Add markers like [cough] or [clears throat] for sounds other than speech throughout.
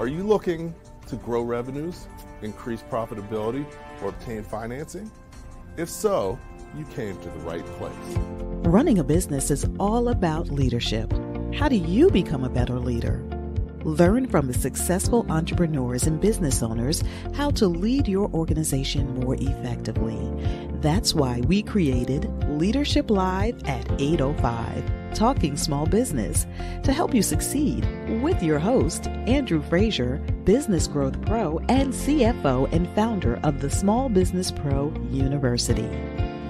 Are you looking to grow revenues, increase profitability, or obtain financing? If so, you came to the right place. Running a business is all about leadership. How do you become a better leader? Learn from the successful entrepreneurs and business owners how to lead your organization more effectively. That's why we created Leadership Live at 805, Talking Small Business, to help you succeed with your host, Andrew Frazier, Business Growth Pro and CFO and founder of the Small Business Pro University.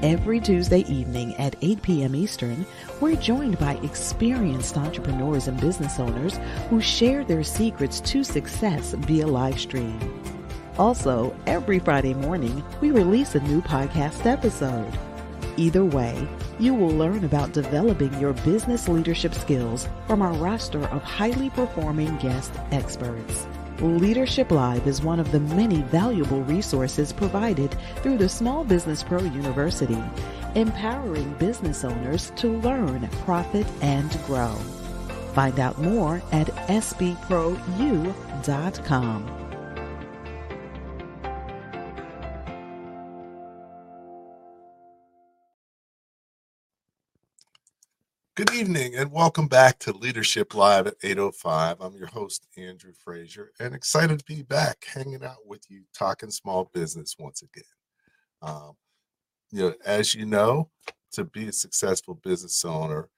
Every Tuesday evening at 8 p.m. Eastern, we're joined by experienced entrepreneurs and business owners who share their secrets to success via live stream. Also, every Friday morning, we release a new podcast episode. Either way, you will learn about developing your business leadership skills from our roster of highly performing guest experts. Leadership Live is one of the many valuable resources provided through the Small Business Pro University, empowering business owners to learn, profit, and grow. Find out more at sbpro.u.com. Good evening and welcome back to Leadership Live at 805. I'm your host, Andrew Frazier, and excited to be back hanging out with you, talking small business once again. Um, you know, as you know, to be a successful business owner,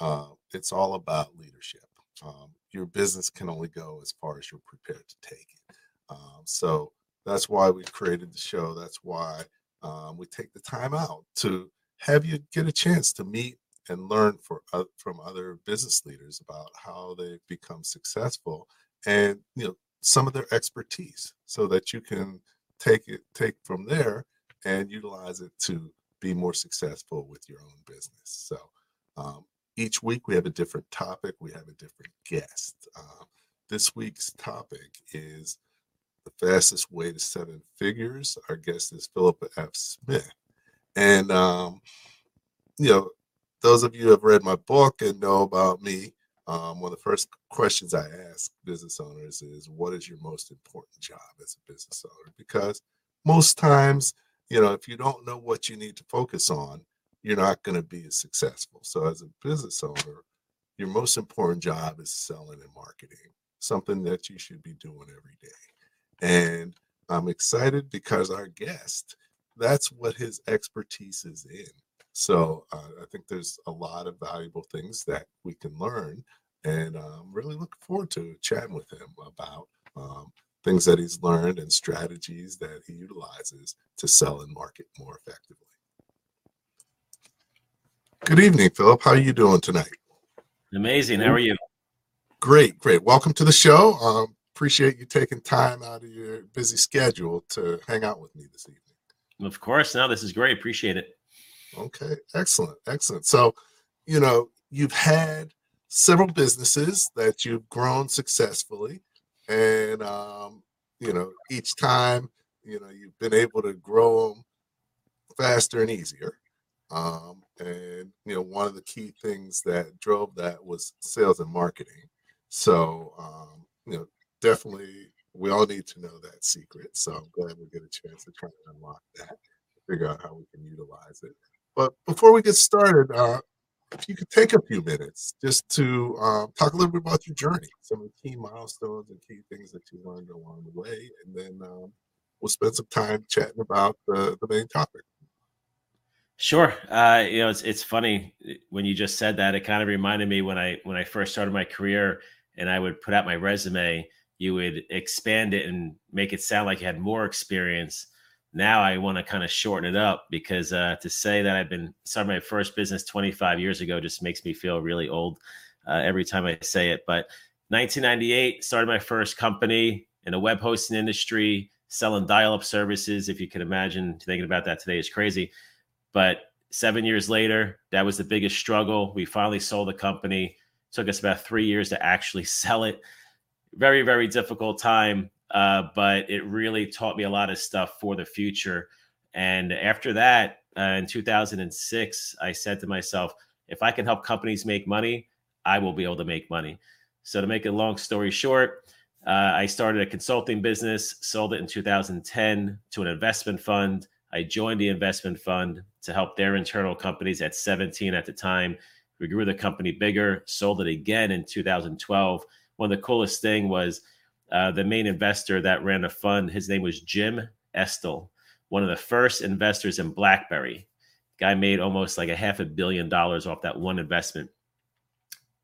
uh, it's all about leadership. Um, your business can only go as far as you're prepared to take it. Um, so that's why we created the show. That's why um, we take the time out to have you get a chance to meet and learn for, uh, from other business leaders about how they've become successful and you know some of their expertise so that you can take it take from there and utilize it to be more successful with your own business. So um, each week we have a different topic we have a different guest. Uh, this week's topic is the fastest way to seven figures. Our guest is Philip F. Smith. And um, you know those of you who have read my book and know about me, um, one of the first questions I ask business owners is, "What is your most important job as a business owner?" Because most times, you know, if you don't know what you need to focus on, you're not going to be as successful. So, as a business owner, your most important job is selling and marketing, something that you should be doing every day. And I'm excited because our guest, that's what his expertise is in. So uh, I think there's a lot of valuable things that we can learn, and I'm um, really looking forward to chatting with him about um, things that he's learned and strategies that he utilizes to sell and market more effectively. Good evening, Philip. How are you doing tonight? Amazing. How are you? Great, great. Welcome to the show. Um, appreciate you taking time out of your busy schedule to hang out with me this evening. Of course. No, this is great. Appreciate it. Okay, excellent, excellent. So, you know, you've had several businesses that you've grown successfully, and um, you know, each time, you know, you've been able to grow them faster and easier. Um, and you know, one of the key things that drove that was sales and marketing. So, um, you know, definitely we all need to know that secret. So I'm glad we get a chance to try and unlock that, figure out how we can utilize it. But before we get started, uh, if you could take a few minutes just to uh, talk a little bit about your journey, some of the key milestones and key things that you learned along the way, and then um, we'll spend some time chatting about the, the main topic. Sure. Uh, you know, it's it's funny eh, when you just said that. It kind of reminded me when I when I first started my career, and I would put out my resume. You would expand it and make it sound like you had more experience now I want to kind of shorten it up because uh, to say that I've been starting my first business 25 years ago just makes me feel really old uh, every time I say it. But 1998 started my first company in the web hosting industry, selling dial-up services. If you can imagine thinking about that today is crazy. But seven years later, that was the biggest struggle. We finally sold the company. It took us about three years to actually [laughs] sell it. Very, very difficult time uh, but it really taught me a lot of stuff for the future. And after that, uh, in 2006, I said to myself, if I can help companies make money, I will be able to make money. So, to make a long story short, Uh, I started a consulting business, sold it in 2010 to an investment fund. I joined the investment fund to help their internal companies at 17 at the time. We grew the company bigger, sold it again in 2012. One of the coolest thing was uh, the main investor that ran the fund. His name was Jim Estill, one of the first investors in BlackBerry. Guy made almost like a half a billion dollars off that one investment.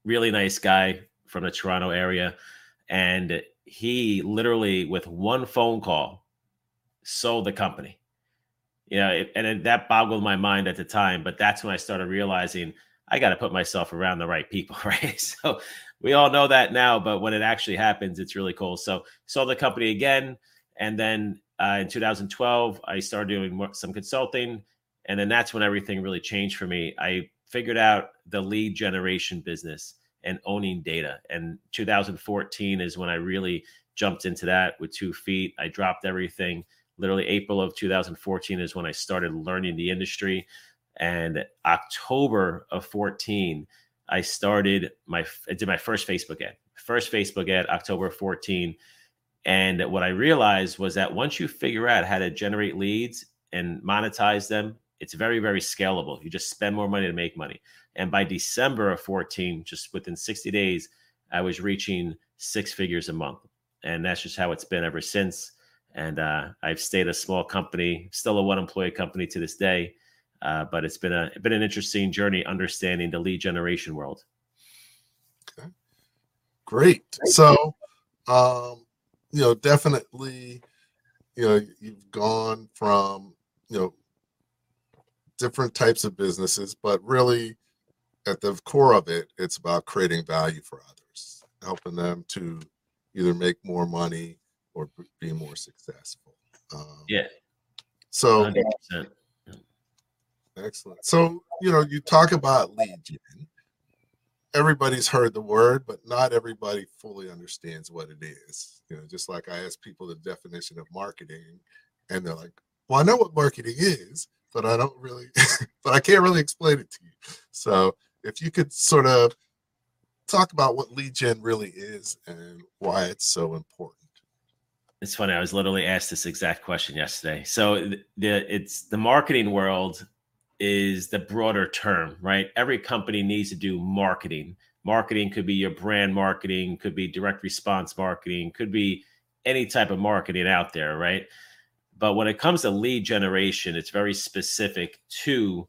Really nice guy from the Toronto area. And he literally, with one phone call, sold the company. You know, it, and that boggled my mind at the time. But that's when I started realizing I got to put myself around the right people, [laughs] right? So we all know that now, but when it actually happens, it's really cool. So sold the company again, and then uh, in 2012, I started doing more, some consulting, and then that's when everything really changed for me. I figured out the lead generation business and owning data. And 2014 is when I really jumped into that with two feet. I dropped everything. Literally, April of 2014 is when I started learning the industry. And October of 14, I started my I did my first Facebook ad. First Facebook ad, October 14. And what I realized was that once you figure out how to generate leads and monetize them, it's very, very scalable. You just spend more money to make money. And by December of 14, just within 60 days, I was reaching six figures a month. And that's just how it's been ever since. And uh, I've stayed a small company, still a one employee company to this day. Uh, but it's been a been an interesting journey understanding the lead generation world. Okay, great. So, um, you know, definitely, you know, you've gone from you know different types of businesses, but really at the core of it, it's about creating value for others, helping them to either make more money or be more successful. Um, yeah. So, 100%. Excellent. So, you know, you talk about lead gen. Everybody's heard the word, but not everybody fully understands what it is. You know, just like I ask people the definition of marketing, and they're like, well, I know what marketing is, but I don't really, [laughs] but I can't really explain it to you. So if you could sort of talk about what lead gen really is and why it's so important. It's funny. I was literally asked this exact question yesterday. So the it's the marketing world is the broader term, right? Every company needs to do marketing. Marketing could be your brand marketing, could be direct response marketing, could be any type of marketing out there, right? But when it comes to lead generation, it's very specific to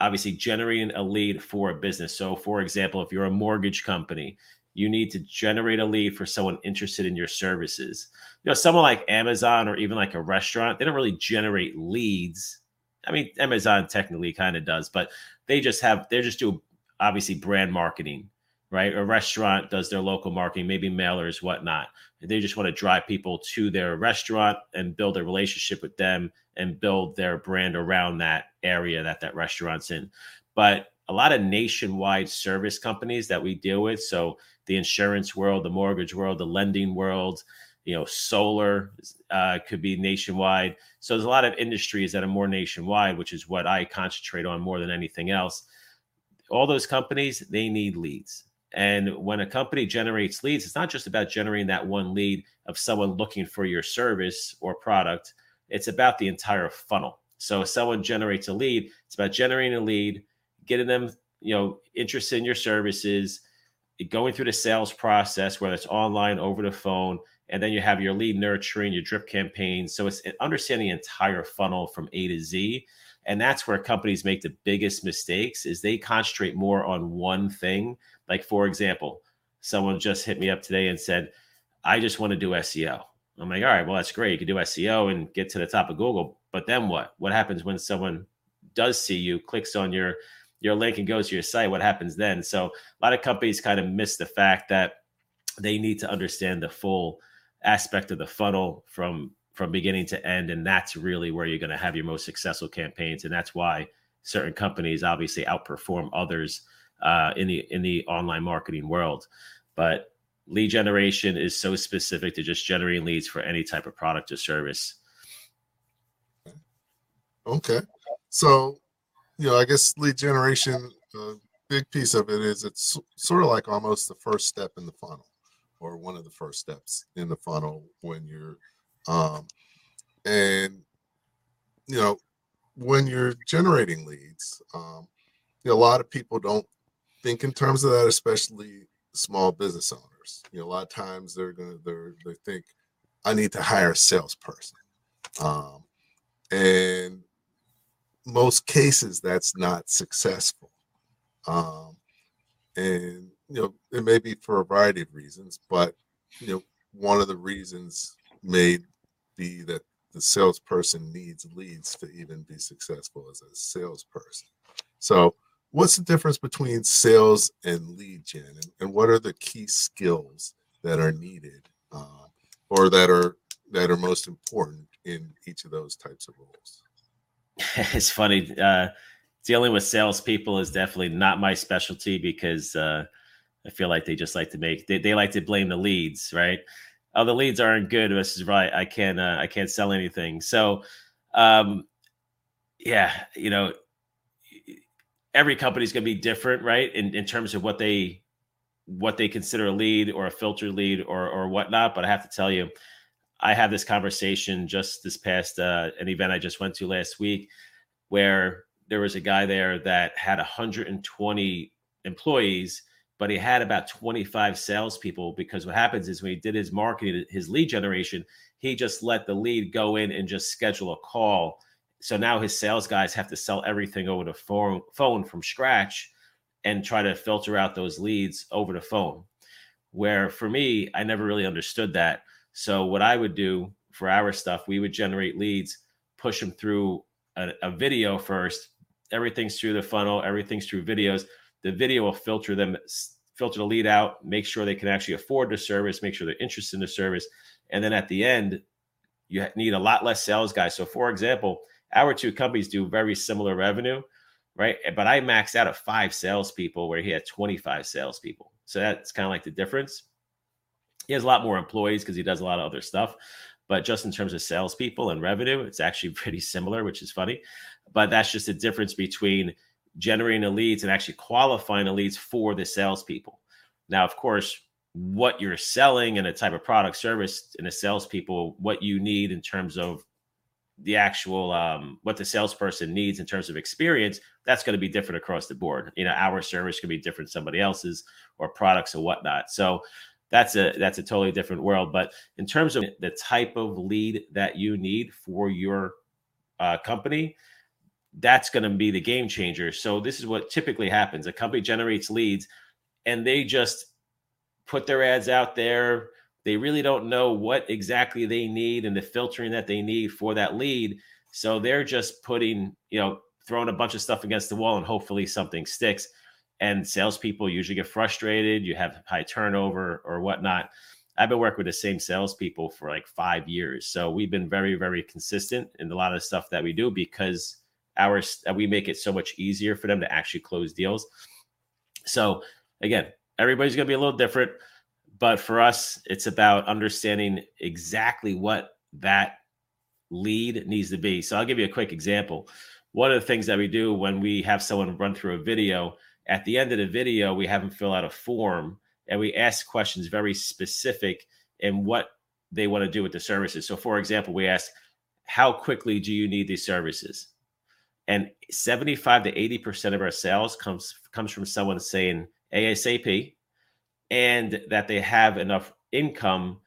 obviously generating a lead for a business. So, for example, if you're a mortgage company, you need to generate a lead for someone interested in your services. You know, someone like Amazon or even like a restaurant, they don't really generate leads. I mean, Amazon technically kind of does, but they just have, they just do obviously brand marketing right? A restaurant does their local marketing, maybe mailers, whatnot. They just want to drive people to their restaurant and build a relationship with them and build their brand around that area that that restaurant's in. But a lot of nationwide service companies that we deal with, so the insurance world, the mortgage world, the lending world, you know, solar uh, could be nationwide. So there's a lot of industries that are more nationwide, which is what I concentrate on more than anything else. All those companies, they need leads and when a company generates leads, it's not just about generating that one lead of someone looking for your service or product. It's about the entire funnel. So if someone generates a lead, it's about generating a lead, getting them, you know, interested in your services, going through the sales process, whether it's online, over the phone, and then you have your lead nurturing, your drip campaign. So it's understanding the entire funnel from A to Z. And that's where companies make the biggest mistakes is they concentrate more on one thing like, for example, someone just hit me up today and said, I just want to do SEO. I'm like, all right, well, that's great. You can do SEO and get to the top of Google. But then what? What happens when someone does see you, clicks on your your link and goes to your site? What happens then? So a lot of companies kind of miss the fact that they need to understand the full aspect of the funnel from from beginning to end and that's really where you're going to have your most successful campaigns and that's why certain companies obviously outperform others uh, in the in the online marketing world. But lead generation is so specific to just generating leads for any type of product or service. Okay, so you know, I guess lead generation, a big piece of it is it's sort of like almost the first step in the funnel, or one of the first steps in the funnel when you're um and you know when you're generating leads um you know, a lot of people don't think in terms of that especially small business owners. You know a lot of times they're gonna they're they think i need to hire a salesperson. Um and most cases that's not successful. Um and you know it may be for a variety of reasons but you know one of the reasons may be that the salesperson needs leads to even be successful as a salesperson. So what's the difference between sales and lead gen and, and what are the key skills that are needed uh, or that are that are most important in each of those types of roles? [laughs] It's funny uh, dealing with salespeople is definitely not my specialty because uh, I feel like they just like to make they, they like to blame the leads, right? Oh, the leads aren't good. This is right. I can't uh, I can't sell anything. So, um, yeah, you know, every company's going to be different, right? In in terms of what they what they consider a lead or a filter lead or or whatnot. But I have to tell you, I had this conversation just this past uh, an event I just went to last week, where there was a guy there that had 120 employees, but he had about 25 salespeople. Because what happens is when he did his marketing, his lead generation, he just let the lead go in and just schedule a call. So now his sales guys have to sell everything over the phone, phone from scratch and try to filter out those leads over the phone. Where for me, I never really understood that. So what I would do for our stuff, we would generate leads, push them through a, a video first, everything's through the funnel, everything's through videos. The video will filter them, filter the lead out, make sure they can actually afford the service, make sure they're interested in the service. And then at the end, you need a lot less sales guys. So, for example, our two companies do very similar revenue, right? Eh, but I maxed out at five salespeople where he had 25 salespeople. So that's kind of like the difference. He has a lot more employees because he does a lot of other stuff. But just in terms of salespeople and revenue, it's actually [laughs] pretty similar, which is funny. But that's just a difference between generating the leads and actually qualifying the leads for the salespeople. Now, of course, what you're selling and a type of product service and the salespeople, what you need in terms of the actual um, what the salesperson needs in terms of experience, that's going to be different across the board. You know, our service could be different somebody else's or products or whatnot. So that's a that's a totally different world. But in terms of the type of lead that you need for your uh, company, that's going to be the game changer. So this is what typically happens: a company generates leads, and they just put their ads out there. They really don't know what exactly they need and the filtering that they need for that lead. So they're just putting, you know, throwing a bunch of stuff against the wall and hopefully something sticks. And salespeople usually get frustrated. You have high turnover or whatnot. I've been working with the same salespeople for like five years. So we've been very, very consistent in a lot of stuff that we do because our uh, we make it so much easier for them to actually close deals. So again, everybody's going to be a little different, but for us, it's about understanding exactly what that lead needs to be. So I'll give you a quick example. One of the things that we do when we have someone run through a video, at the end of the video, we have them fill out a form and we ask questions very specific in what they want to do with the services. So, for example, we ask, How quickly do you need these services? And 75 to 80% of our sales comes comes from someone saying ASAP and that they have enough income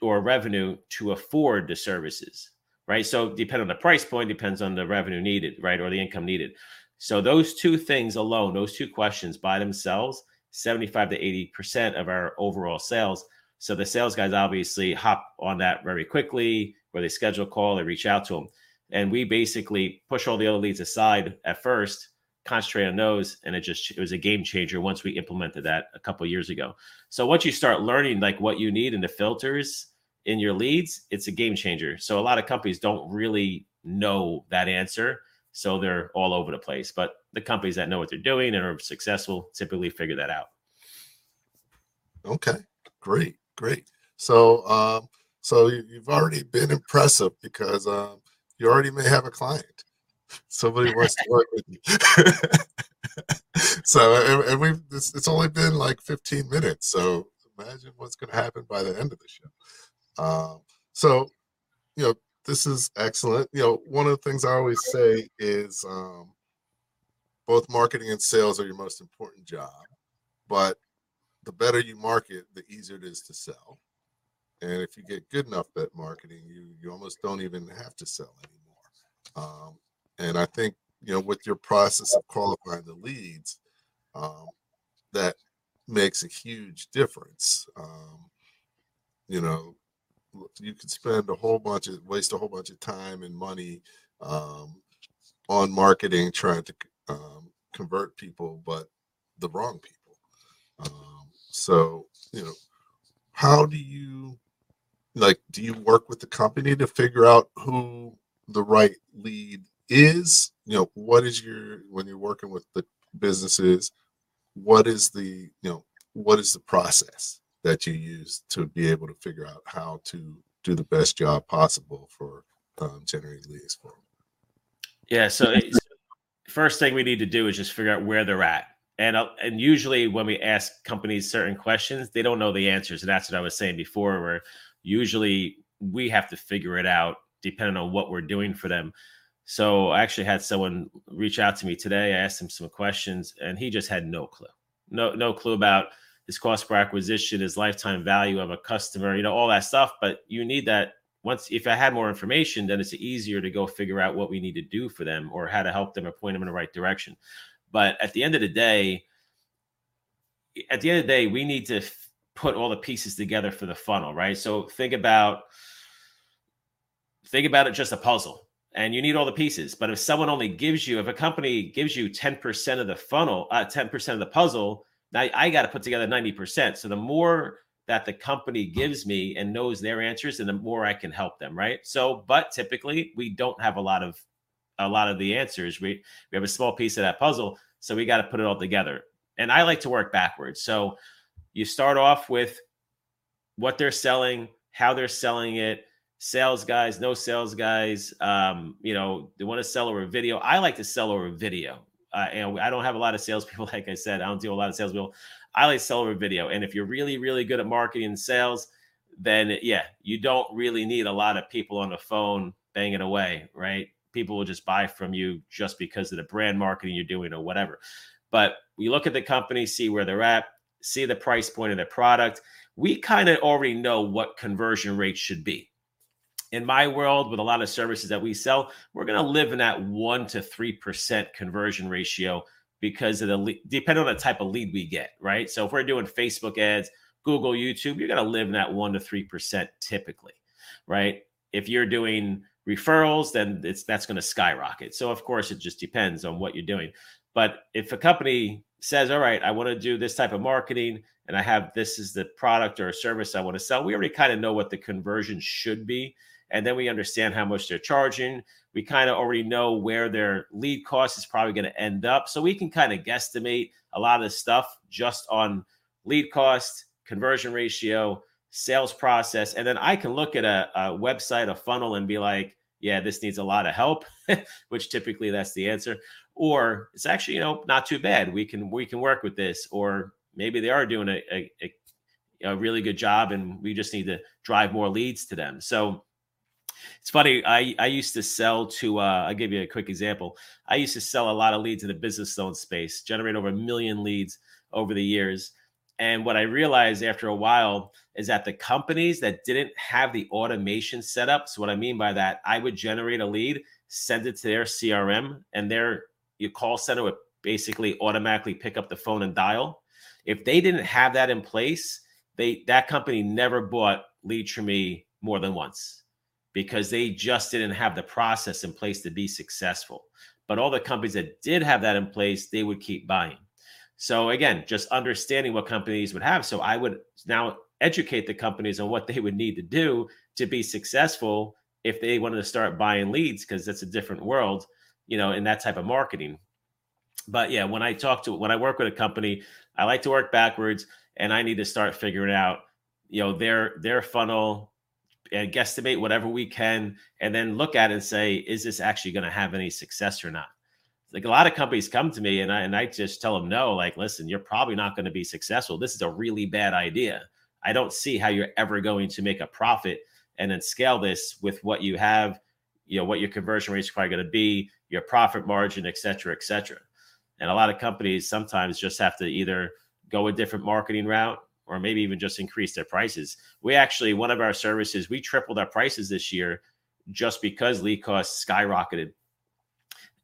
or revenue to afford the services, right? So depend on the price point, depends on the revenue needed, right? Or the income needed. So those two things alone, those two questions by themselves, 75 to 80% of our overall sales. So the sales guys obviously hop on that very quickly, where they schedule a call, they reach out to them and we basically push all the other leads aside at first concentrate on those and it just it was a game changer once we implemented that a couple years ago. So once you start learning like what you need in the filters in your leads it's a game changer. So a lot of companies don't really know that answer so they're all over the place. But the companies that know what they're doing and are successful typically figure that out. Okay great great. So um so you've already been impressive because um you already may have a client. Somebody wants to work with you. [laughs] so, and, we've it's, it's, only been like 15 minutes. So imagine what's going to happen by the end of the show. Um, so, you know, this is excellent. You know, one of the things I always say is um, both marketing and sales are your most important job, but the better you market, the easier it is to sell. And if you get good enough at marketing, you you almost don't even have to sell anymore. Um, and I think you know with your process of qualifying the leads, um, that makes a huge difference. Um, you know, you could spend a whole bunch of waste a whole bunch of time and money um, on marketing trying to um, convert people, but the wrong people. Um, so you know, how do you like? Do you work with the company to figure out who the right lead is? You know, what is your when you're working with the businesses? What is the you know what is the process that you use to be able to figure out how to do the best job possible for um, generating leads for them? Yeah. So, first thing we need to do is just figure out where they're at. And, uh, and usually when we ask companies certain questions, they don't know the answers. And that's what I was saying before, where usually we have to figure it out depending on what we're doing for them. So I actually had someone reach out to me today. I asked him some questions and he just had no clue. No, no clue about his cost per acquisition, his lifetime value of a customer, you know, all that stuff. But you need that once if I had more information, then it's easier to go figure out what we need to do for them or how to help them or point them in the right direction. But at the end of the day, at the end of the day, we need to put all the pieces together for the funnel, right? So think about think about it just a puzzle and you need all the pieces. But if someone only gives you, if a company gives you 10% of the funnel, uh, 10% of the puzzle, now I got to put together 90%. So the more that the company gives me and knows their answers, and the more I can help them, right? So, but typically we don't have a lot of a lot of the answers. We we have a small piece of that puzzle, so we got to put it all together. And I like to work backwards. So you start off with what they're selling, how they're selling it, sales guys, no sales guys. Um, you know, they want to sell over video. I like to sell over video. Uh, and I don't have a lot of salespeople. [laughs] Like I said, I don't deal with a lot of salespeople. I like sell over video. And if you're really, really good at marketing and sales, then yeah, you don't really need a lot of people on the phone banging away, right? People will just buy from you just because of the brand marketing you're doing or whatever. But we look at the company, see where they're at, see the price point of their product. We kind of already know what conversion rate should be. In my world with a lot of services that we sell we're going to live in that 1 to 3% conversion ratio because of the depending on the type of lead we get right? So if we're doing facebook ads google youtube you're going to live in that 1 to 3% typically right? If you're doing referrals then it's that's going to skyrocket. So of course it just depends on what you're doing. But if a company says all right i want to do this type of marketing and i have this is the product or service i want to sell we already kind of know what the conversion should be and then we understand how much they're charging. We kind of already know where their lead cost is probably going to end up. So we can kind of guesstimate a lot of this stuff just on lead cost, conversion ratio, sales process. And then I can look at a, a website, a funnel, and be like, yeah, this needs a lot of help, [laughs] which typically that's the answer. Or it's actually, you know, not too bad. We can we can work with this. Or maybe they are doing a, a, a really good job and we just need to drive more leads to them. So it's funny. I, I used to sell to, uh, I'll give you a quick example. I used to sell a lot of leads in the business loan space, generate over a million leads over the years. And what I realized after a while is that the companies that didn't have the automation set up. So, what I mean by that, I would generate a lead, send it to their CRM, and their your call center would basically automatically pick up the phone and dial. If they didn't have that in place, they that company never bought from me more than once because they just didn't have the process in place to be successful. But all the companies that did have that in place, they would keep buying. So again, just understanding what companies would have. So I would now educate the companies on what they would need to do to be successful if they wanted to start buying leads because that's a different world, you know, in that type of marketing. But yeah, when I talk to when I work with a company, I like to work backwards and I need to start figuring out, you know, their their funnel, and guesstimate whatever we can, and then look at it and say, is this actually going to have any success or not? Like a lot of companies come to me and I and I just tell them no, like, listen, you're probably not going to be successful. This is a really bad idea, I don't see how you're ever going to make a profit and then scale this with what you have, you know, what your conversion rate is probably going to be, your profit margin, et cetera, et cetera. And a lot of companies sometimes just have to either go a different marketing route or maybe even just increase their prices. We actually, one of our services, we tripled our prices this year just because lead costs skyrocketed.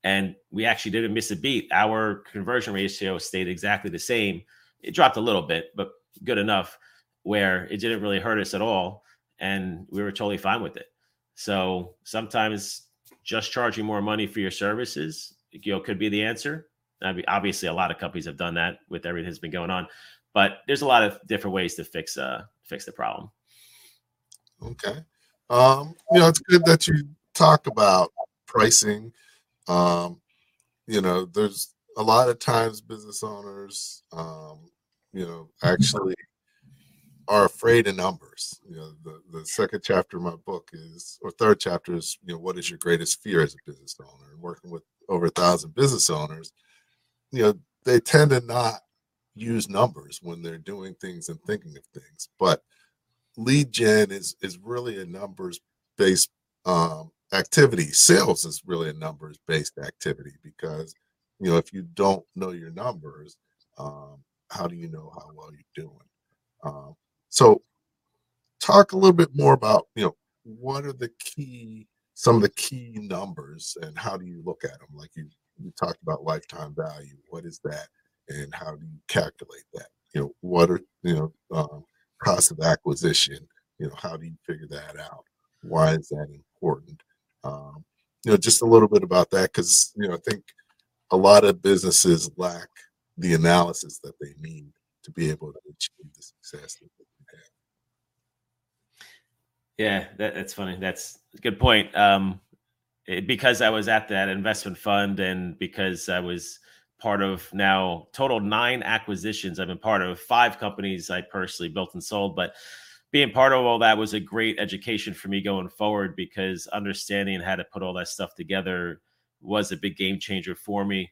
And we actually didn't miss a beat. Our conversion ratio stayed exactly the same. It dropped a little bit, but good enough where it didn't really hurt us at all. And we were totally fine with it. So sometimes just charging more money for your services, you know, could be the answer. I mean, obviously, a lot of companies have done that with everything that's been going on, but there's a lot of different ways to fix uh fix the problem. Okay, um, you know, it's good that you talk about pricing. Um, you know, there's a lot of times business owners, um, you know, actually are afraid of numbers. You know, the, the second chapter of my book is, or third chapter is, you know, what is your greatest fear as a business owner? And working with over a thousand business owners, you know, they tend to not use numbers when they're doing things and thinking of things. But lead gen is is really a numbers based um, activity. Sales is really a numbers based activity because you know if you don't know your numbers, um, how do you know how well you're doing? Um, so, talk a little bit more about you know what are the key some of the key numbers and how do you look at them? Like you you talked about lifetime value. What is that, and how do you calculate that? You know, what are you know um, cost of acquisition? You know, how do you figure that out? Why is that important? Um, you know, just a little bit about that because you know I think a lot of businesses lack the analysis that they need to be able to achieve the success yeah, that, that's funny. That's a good point. Um, it, because I was at that investment fund and because I was part of now total nine acquisitions I've been part of, five companies I personally built and sold. But being part of all that was a great education for me going forward because understanding how to put all that stuff together was a big game changer for me.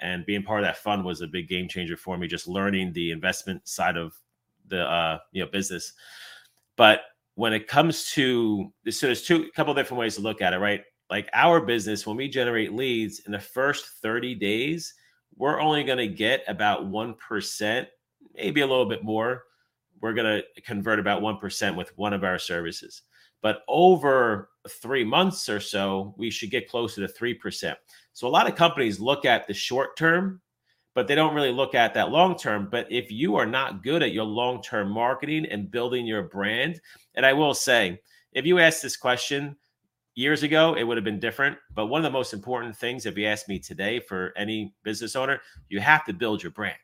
And being part of that fund was a big game changer for me, just learning the investment side of the uh, you know business. But when it comes to so there's two couple different ways to look at it, right? Like our business, when we generate leads in the first 30 days, we're only going to get about 1%, maybe a little bit more. We're going to convert about 1% with one of our services. But over three months or so, we should get closer to 3%. So a lot of companies look at the short term but they don't really look at that long term. But if you are not good at your long term marketing and building your brand, and I will say, if you asked this question years ago, it would have been different. But one of the most important things, if you ask me today for any business owner, you have to build your brand,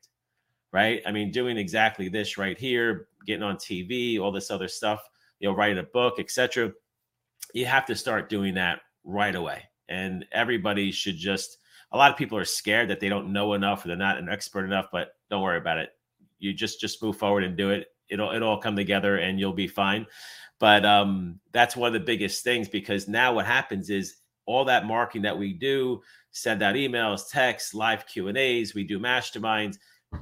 right? I mean, doing exactly this right here, getting on TV, all this other stuff, you know, writing a book, etc. You have to start doing that right away. And everybody should just a lot of people are scared that they don't know enough or they're not an expert enough, but don't worry about it. You just just move forward and do it. It'll it'll all come together and you'll be fine. But um, that's one of the biggest things because now what happens is all that marketing that we do, send out emails, texts, live Q and A's, we do masterminds.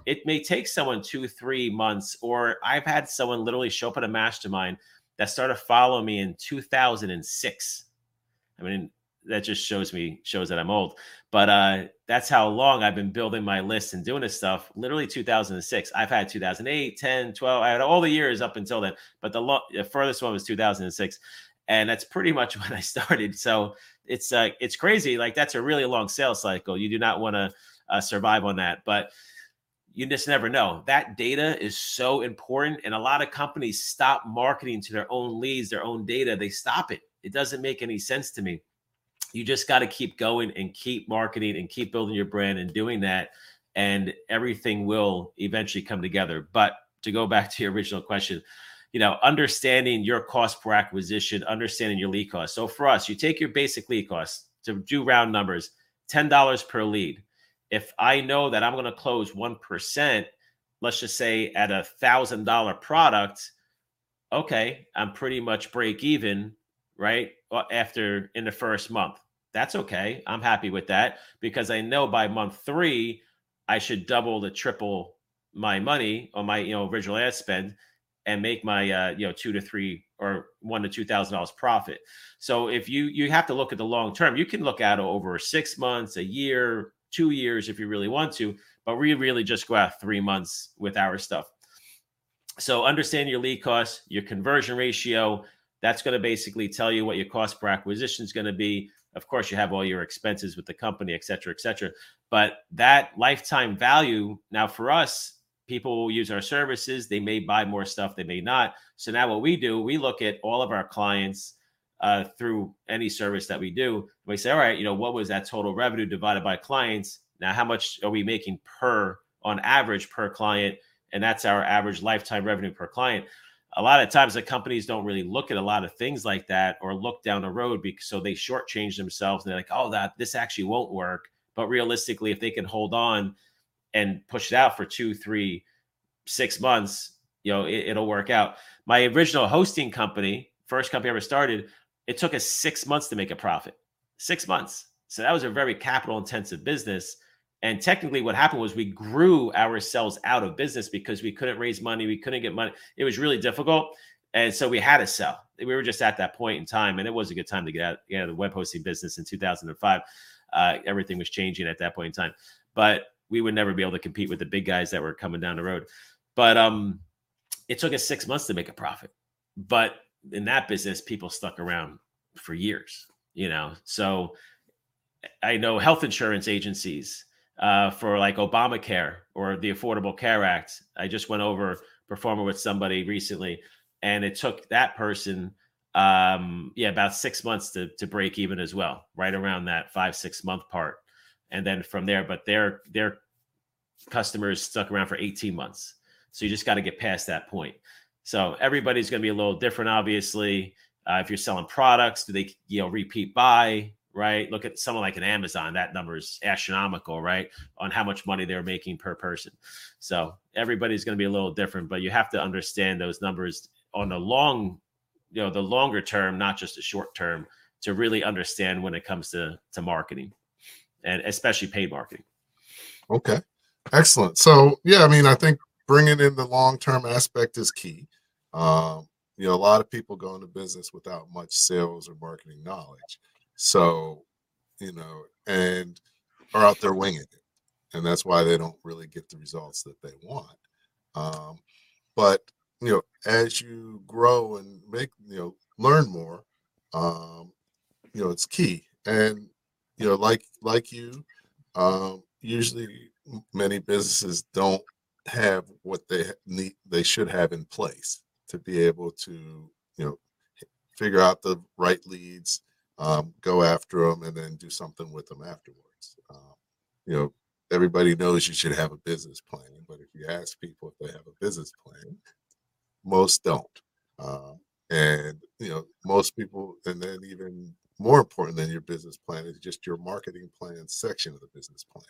It may take someone two, three months, or I've had someone literally show up at a mastermind that started following me in 2006. I mean, that just shows me shows that I'm old. But uh, that's how long I've been building my list and doing this stuff. Literally 2006. I've had 2008, 10, 12. I had all the years up until then. But the, lo- the furthest one was 2006, and that's pretty much [laughs] when I started. So it's uh, it's crazy. Like that's a really long sales cycle. You do not want to uh, survive on that, but you just never know. That data is so important, and a lot of companies stop marketing to their own leads, their own data. They stop it. It doesn't make any sense to me you just got to keep going and keep marketing and keep building your brand and doing that and everything will eventually come together. But to go back to your original question you know understanding your cost per acquisition understanding your lead cost. So for us you take your basic lead cost to do round numbers $10 per lead. If i know that i'm going to close 1% let's just say at a thousand dollar product okay i'm pretty much break even right after in the first month. That's okay. I'm happy with that because I know by month three, I should double to triple my money on my you know original ad spend. and make my uh, you know two to three or one to two thousand dollars profit. So if you you have to look at the long term, you can look at over six months, a year, two years if you really want to, but we really just go out three months with our stuff. So understand your lead costs, your conversion ratio. That's going to basically tell you what your cost per acquisition is going to be. Of course, you have all your expenses with the company, et cetera, et cetera. But that lifetime value, now for us, people will use our services. They may buy more stuff, they may not. So now what we do, we look at all of our clients uh, through any service that we do. We say, all right, you know, what was that total revenue divided by clients? Now, how much are we making per on average per client? And that's our average lifetime revenue per client. A lot of times, the companies don't really look at a lot of things like that or look down the road because so they shortchange themselves and they're like, oh, that this actually won't work. But realistically, if they can hold on and push it out for two, three, six months, you know, it, will work out. My original hosting company, first company I ever started, it took us six months to make a profit. Six months. So that was a very capital intensive business. And technically, what happened was we grew ourselves out of business because we couldn't raise money, we couldn't get money. It was really difficult. And so we had to sell. We were just at that point in time, and it was a good time to get out, get out of the web hosting business in 2005. Uh, everything was changing at that point in time. But we would never be able to compete with the big guys that were coming down the road. But um, it took us six months to make a profit. But in that business, people stuck around for years, you know. So I know health insurance agencies uh, for like Obamacare or the Affordable Care Act. I just went over performing with somebody recently, and it took that person, um, yeah, about six months to to break even as well, right around that five six month part and then from there, but their their customers stuck around for 18 months. So you just got to get past that point. So everybody's going to be a little different, obviously. Uh, if you're selling products, do they you know repeat buy? Right. Look at someone like an Amazon. That number is astronomical, right? On how much money they're making per person. So everybody's going to be a little different, but you have to understand those numbers on the long, you know, the longer term, not just the short term, to really understand when it comes to to marketing and especially paid marketing. Okay, excellent. So yeah, I mean, I think bringing in the long term aspect is key. Um, you know, a lot of people go into business without much sales or marketing knowledge, so you know, and are out there winging it, and that's why they don't really get the results that they want. Um, but you know, as you grow and make you know learn more, um, you know, it's key. And you know, like like you, um, usually many businesses don't have what they need they should have in place to be able to you know figure out the right leads um, go after them and then do something with them afterwards um, you know everybody knows you should have a business plan but if you ask people if they have a business plan most don't uh, and you know most people and then even more important than your business plan is just your marketing plan section of the business plan,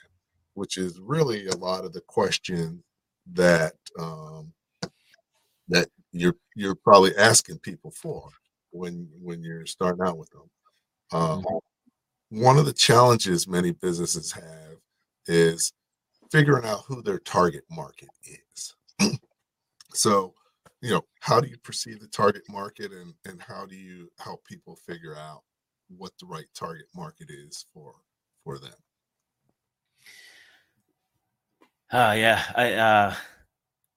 which is really a lot of the question that um, that you're you're probably asking people for when when you're starting out with them. Um. One of the challenges many businesses have is figuring out who their target market is. [clears throat] so, you know, how do you perceive the target market, and and how do you help people figure out what the right target market is for for them. Uh yeah, I uh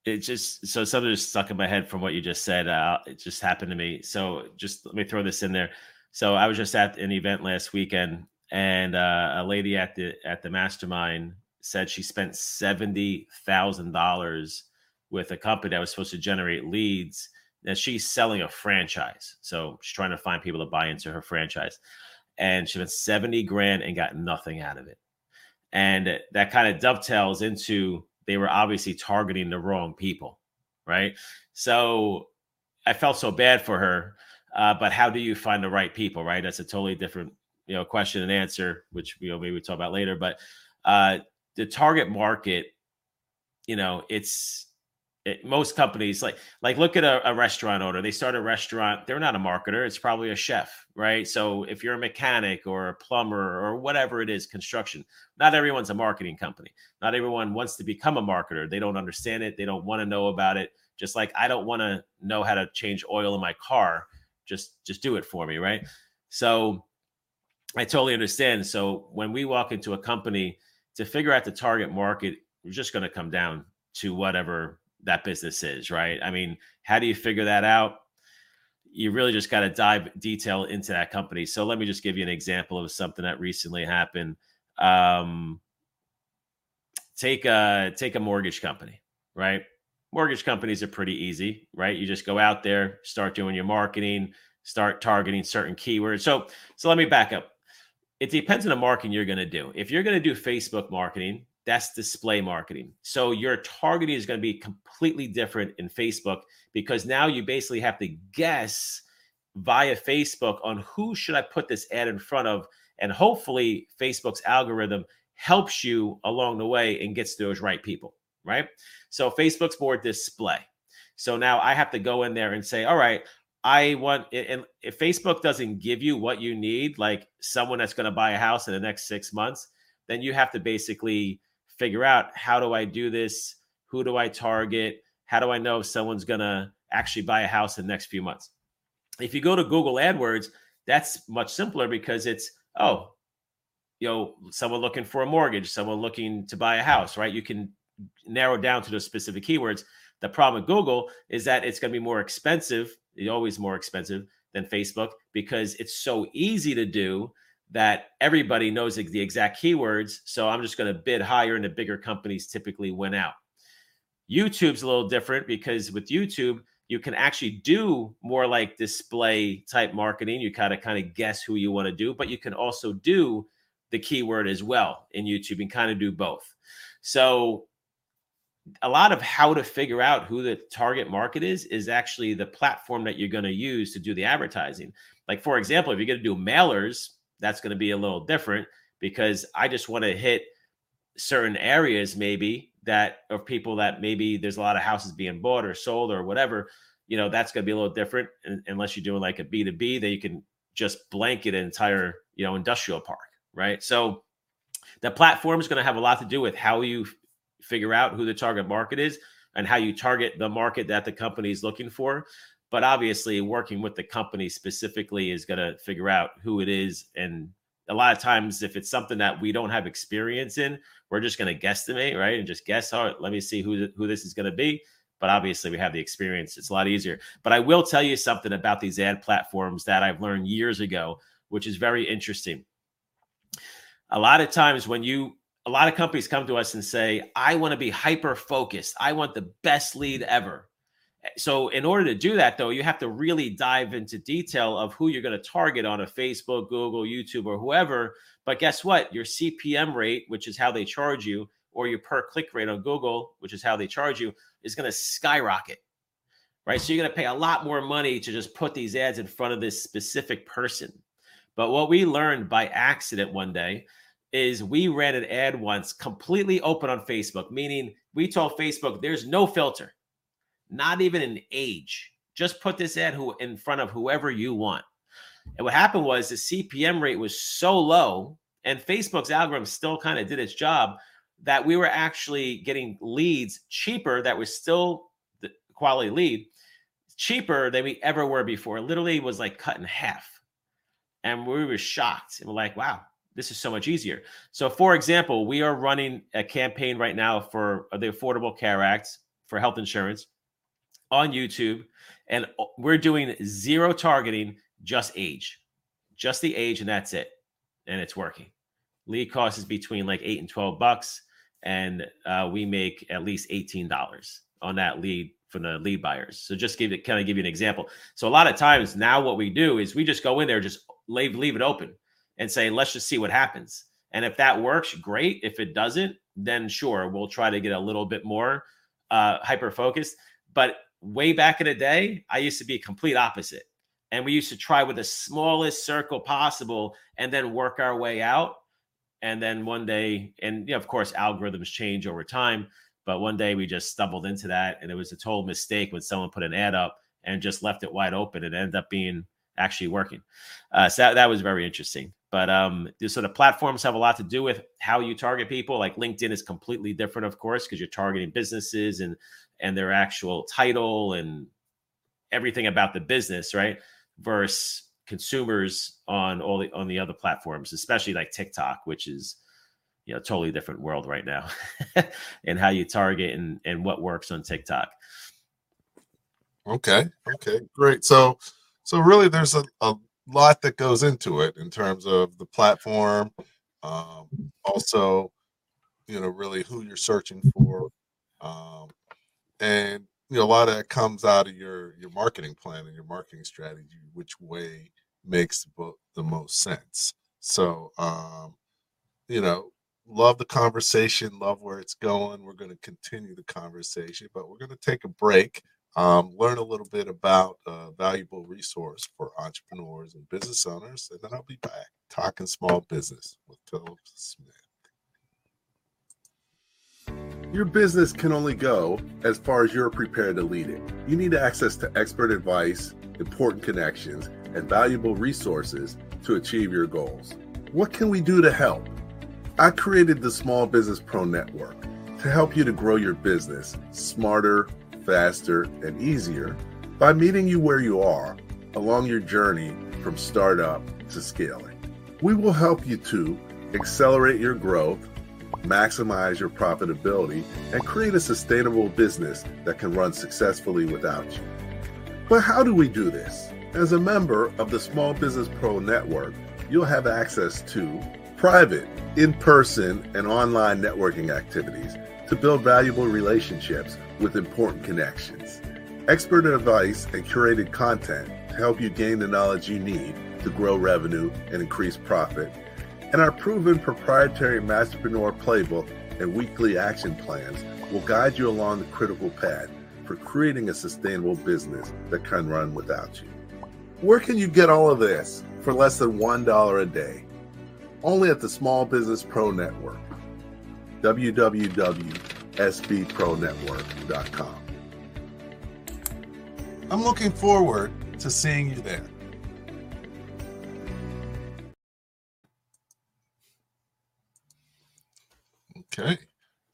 it just so something just stuck in my head from what you just said. Uh it just happened to me. So just let me throw this in there. So I was just at an event last weekend and uh, a lady at the at the mastermind said she spent seventy thousand dollars with a company that was supposed to generate leads and she's selling a franchise. So she's trying to find people to buy into her franchise. And she spent 70 grand and got nothing out of it. And that kind of dovetails into they were obviously targeting the wrong people, right? So I felt so bad for her. Uh, but how do you find the right people, right? That's a totally different, you know, question and answer, which you know maybe we talk about later. But uh, the target market, you know, it's it, most companies like like look at a, a, restaurant owner they start a restaurant they're not a marketer it's probably a chef right so if you're a mechanic or a plumber or whatever it is construction not everyone's a marketing company not everyone wants to become a marketer they don't understand it they don't want to know about it Just like I don't want to know how to change oil in my car. Just just do it for me, right? So I totally understand. So when we walk into a company to figure out the target market, we're just going to come down to whatever that business is, right? I mean, how do you figure that out? You really just got to dive detail into that company. So let me just give you an example of something that recently happened. Um, take a take a mortgage company, right? Mortgage companies are pretty easy, right? You just go out there, start doing your marketing, start targeting certain keywords. So so let me back up. It depends on the marketing you're going to do. If you're going to do Facebook marketing, that's display marketing. So your targeting is going to be completely different in Facebook because now you basically have to guess via Facebook on who should I put this ad in front of and hopefully Facebook's algorithm helps you along the way and gets those right people, right? So Facebook's more display. So now I have to go in there and say, all right, I want and if Facebook doesn't give you what you need, like someone that's going to buy a house in the next six months, then you have to basically figure out how do I do this? Who do I target? How do I know if someone's going to actually buy a house in the next few months? If you go to Google AdWords, that's much simpler because it's, oh, you know, someone looking for a mortgage, someone looking to buy a house, right? You can narrow down to those specific keywords. The problem with Google is that it's going to be more expensive it's always more expensive than Facebook because it's so easy to do that everybody knows the exact keywords. So I'm just going to bid higher, and the bigger companies typically win out. YouTube's a little different because with YouTube, you can actually do more like display type marketing. You kind of kind of guess who you want to do, but you can also do the keyword as well in YouTube and kind of do both. So a lot of how to figure out who the target market is is actually the platform that you're going to use to do the advertising. Like for example, if you're going to do mailers, that's going to be a little different because I just want to hit certain areas maybe that of people that maybe there's a lot of houses being bought or sold or whatever. You know, that's going to be a little different unless you're doing like a B2B that you can just blanket an entire, you know, industrial park, right? So the platform is going to have a lot to do with how you figure out who the target market is and how you target the market that the company is looking for. But obviously, working with the company specifically is going to figure out who it is. And a lot of times, if it's something that we don't have experience in, we're just going to guesstimate, right? And just guess, oh, let me see who, who this is going to be. But obviously, we have the experience. It's a lot easier. But I will tell you something about these ad platforms that I've learned years ago, which is very interesting. A lot of times, when you a lot of companies come to us and say, I want to be hyper focused. I want the best lead ever. So, in order to do that, though, you have to really dive into detail of who you're going to target on a Facebook, Google, YouTube, or whoever. But guess what? Your CPM rate, which is how they charge you, or your per click rate on Google, which is how they charge you, is going to skyrocket. Right. So, you're going to pay a lot more money to just put these ads in front of this specific person. But what we learned by accident one day is we ran an ad once completely open on Facebook, meaning we told Facebook there's no filter, not even an age. Just put this ad who in front of whoever you want. And what happened was the CPM rate was so low, and Facebook's algorithm still kind of did its job that we were actually getting leads cheaper that was still the quality lead cheaper than we ever were before. It literally was like cut in half. And we were shocked. And we're like, wow, this is so much easier. So, for example, we are running a campaign right now for the Affordable Care Act for health insurance on YouTube, and we're doing zero targeting, just age, just the age, and that's it. And it's working. Lead cost is between like eight and 12 bucks, and uh, we make at least $18 on that lead from the lead buyers. So just give it kind of give you an example. So a lot of times now what we do is we just go in there, just leave leave it open and say, let's just see what happens. And if that works, great. If it doesn't, then sure, we'll try to get a little bit more uh, hyper focused. But way back in the day, I used to be complete opposite. And we used to try with the smallest circle possible and then work our way out. And then one day, and you know, of course, algorithms change over time. But one day we just stumbled into that. And it was a total mistake when someone put an ad up and just left it wide open. It ended up being actually working. Uh, so that, that was very interesting. But um, so the platforms have a lot to do with how you target people. Like LinkedIn is completely different, of course, because you're targeting businesses and and their actual title and everything about the business, right? Versus consumers on all the on the other platforms, especially like TikTok, which is you know totally different world right now, [laughs] and how you target and and what works on TikTok. Okay. Okay. Great. So so really, there's a, a lot that goes into it in terms of the platform, um, also, you know, really who you're searching for, um, and you know, a lot of that comes out of your your marketing plan and your marketing strategy, which way makes the most sense. So, um, you know, love the conversation, love where it's going. We're going to continue the conversation, but we're going to take a break, um, learn a little bit about a valuable resource for entrepreneurs and business owners, and then I'll be back talking small business with Philip Smith. Your business can only go as far as you're prepared to lead it. You need access to expert advice, important connections, and valuable resources to achieve your goals. What can we do to help? I created the Small Business Pro Network to help you to grow your business smarter, faster, and easier by meeting you where you are along your journey from startup to scaling. We will help you to accelerate your growth maximize your profitability, and create a sustainable business that can run successfully without you. But how do we do this? As a member of the Small Business Pro Network, you'll have access to private, in person, and online networking activities to build valuable relationships with important connections, expert advice, and curated content to help you gain the knowledge you need to grow revenue and increase profit and our proven proprietary Masterpreneur playbook and weekly action plans will guide you along the critical path for creating a sustainable business that can run without you. Where can you get all of this for less than $1 a day? Only at the Small Business Pro Network. www.sbpronetwork.com. I'm looking forward to seeing you there. Okay.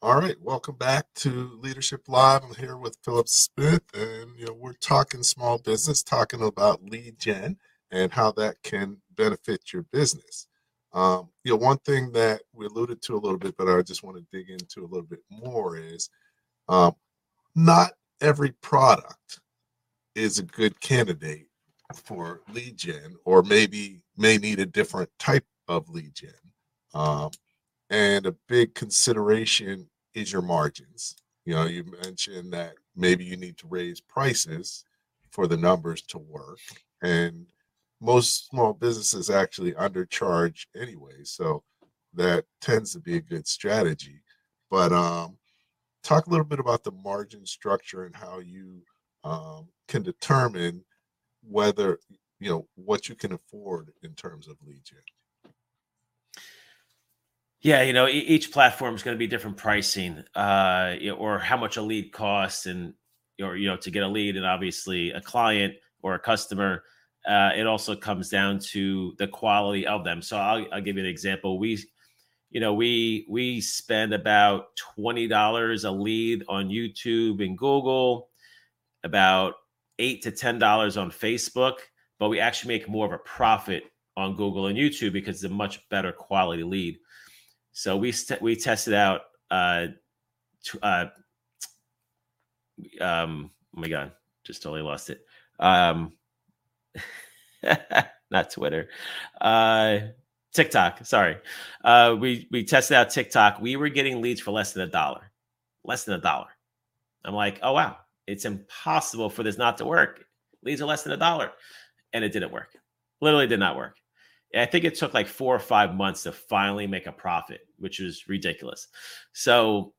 All right. Welcome back to Leadership Live. I'm here with Philip Smith, and you know we're talking small business, talking about lead gen and how that can benefit your business. Um, you know, one thing that we alluded to a little bit, but I just want to dig into a little bit more is um, not every product is a good candidate for lead gen, or maybe may need a different type of lead gen. Um, and a big consideration is your margins. You know, you mentioned that maybe you need to raise prices for the numbers to work. And most small businesses actually undercharge anyway. So that tends to be a good strategy. But um, talk a little bit about the margin structure and how you um, can determine whether, you know, what you can afford in terms of lead gen. Yeah, you know, each platform is going to be different pricing, uh, or how much a lead costs, and or you know, to get a lead, and obviously a client or a customer. Uh, it also comes down to the quality of them. So I'll, I'll give you an example. We, you know, we we spend about twenty dollars a lead on YouTube and Google, about eight to ten dollars on Facebook, but we actually make more of a profit on Google and YouTube because it's a much better quality lead. So we st- we tested out. Uh, t- uh, um, oh my god, just totally lost it. Um, [laughs] not Twitter. Uh, TikTok. Sorry. Uh, we we tested out TikTok. We were getting leads for less than a dollar, less than a dollar. I'm like, oh wow, it's impossible for this not to work. Leads are less than a dollar, and it didn't work. Literally did not work. I think it took like four or five months to finally make a profit, which was ridiculous. So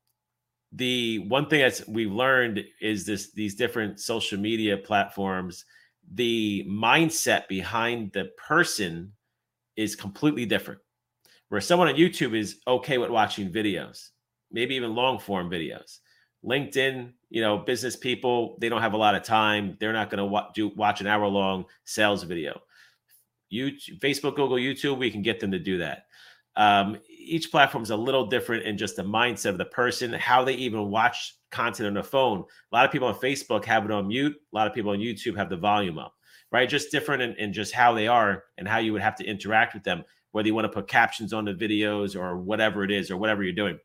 the one thing that we've learned is this these different social media platforms, the mindset behind the person is completely different. Where someone on YouTube is okay with watching videos, maybe even long form videos. LinkedIn, you know, business people, they don't have a lot of time. They're not going to wa- do watch an hour long sales video YouTube, Facebook, Google, YouTube, we can get them to do that. Um, each platform is a little different in just the mindset of the person, how they even watch content on the phone. A lot of people on Facebook have it on mute. A lot of people on YouTube have the volume up, right? Just different in, in just how they are and how you would have to interact with them, whether you want to put captions on the videos or whatever it is or whatever you're doing.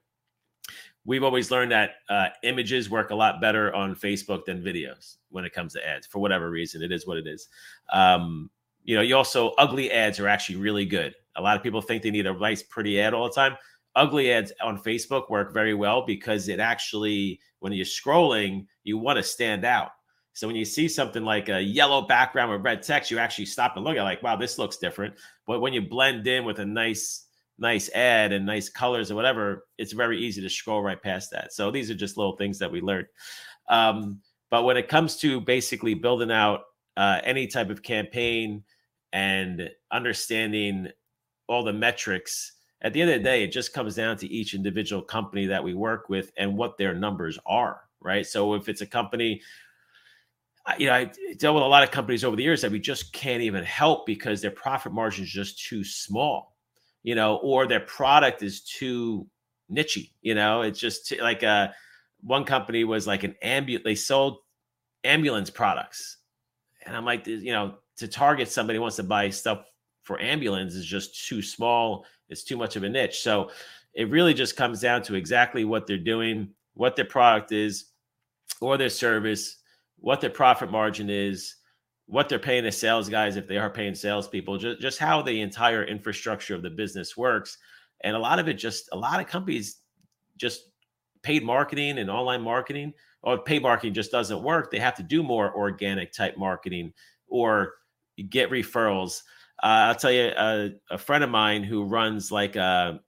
We've always learned that uh, images work a lot better on Facebook than videos when it comes to ads for whatever reason. It is what it is. Um, you know, you also ugly ads are actually really good. A lot of people think they need a nice, pretty ad all the time. Ugly ads on Facebook work very well because it actually, when you're scrolling, you want to stand out. So when you see something like a yellow background with red text, you actually stop and look at like, wow, this looks different. But when you blend in with a nice, nice ad and nice colors or whatever, it's very easy to scroll right past that. So these are just little things that we learned. Um, but when it comes to basically building out uh, any type of campaign and understanding all the metrics at the end of the day it just comes down to each individual company that we work with and what their numbers are right? So if it's a company you know i dealt with a lot of companies over the years that we just can't even help because their profit margin is just too small you know or their product is too nichey you know? It's just like a uh, one company was like an ambulance they sold ambulance products and i'm like you know to target somebody who wants to buy stuff for ambulance is just too small. It's too much of a niche. So it really just comes down to exactly what they're doing, what their product is, or their service, what their profit margin is, what they're paying the sales guys if they are paying salespeople, just, just how the entire infrastructure of the business works. And a lot of it just a lot of companies just paid marketing and online marketing or paid marketing just doesn't work. They have to do more organic type marketing or get referrals. Uh, I'll tell you, a, a, friend of mine who runs like a,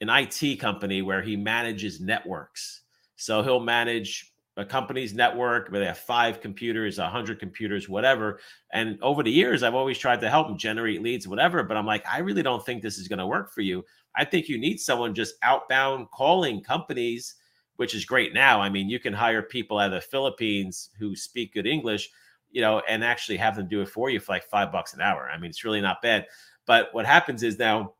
an IT company where he manages networks. So he'll manage a company's network where they have five computers, a hundred computers, whatever. And over the years, I've always tried to help him generate leads, whatever. But I'm like, I really don't think this is going to work for you. I think you need someone just outbound calling companies, which is great now. I mean, you can hire people out of the Philippines who speak good English you know, and actually have them do it for you for like five bucks an hour. I mean, it's really not bad. But what happens is now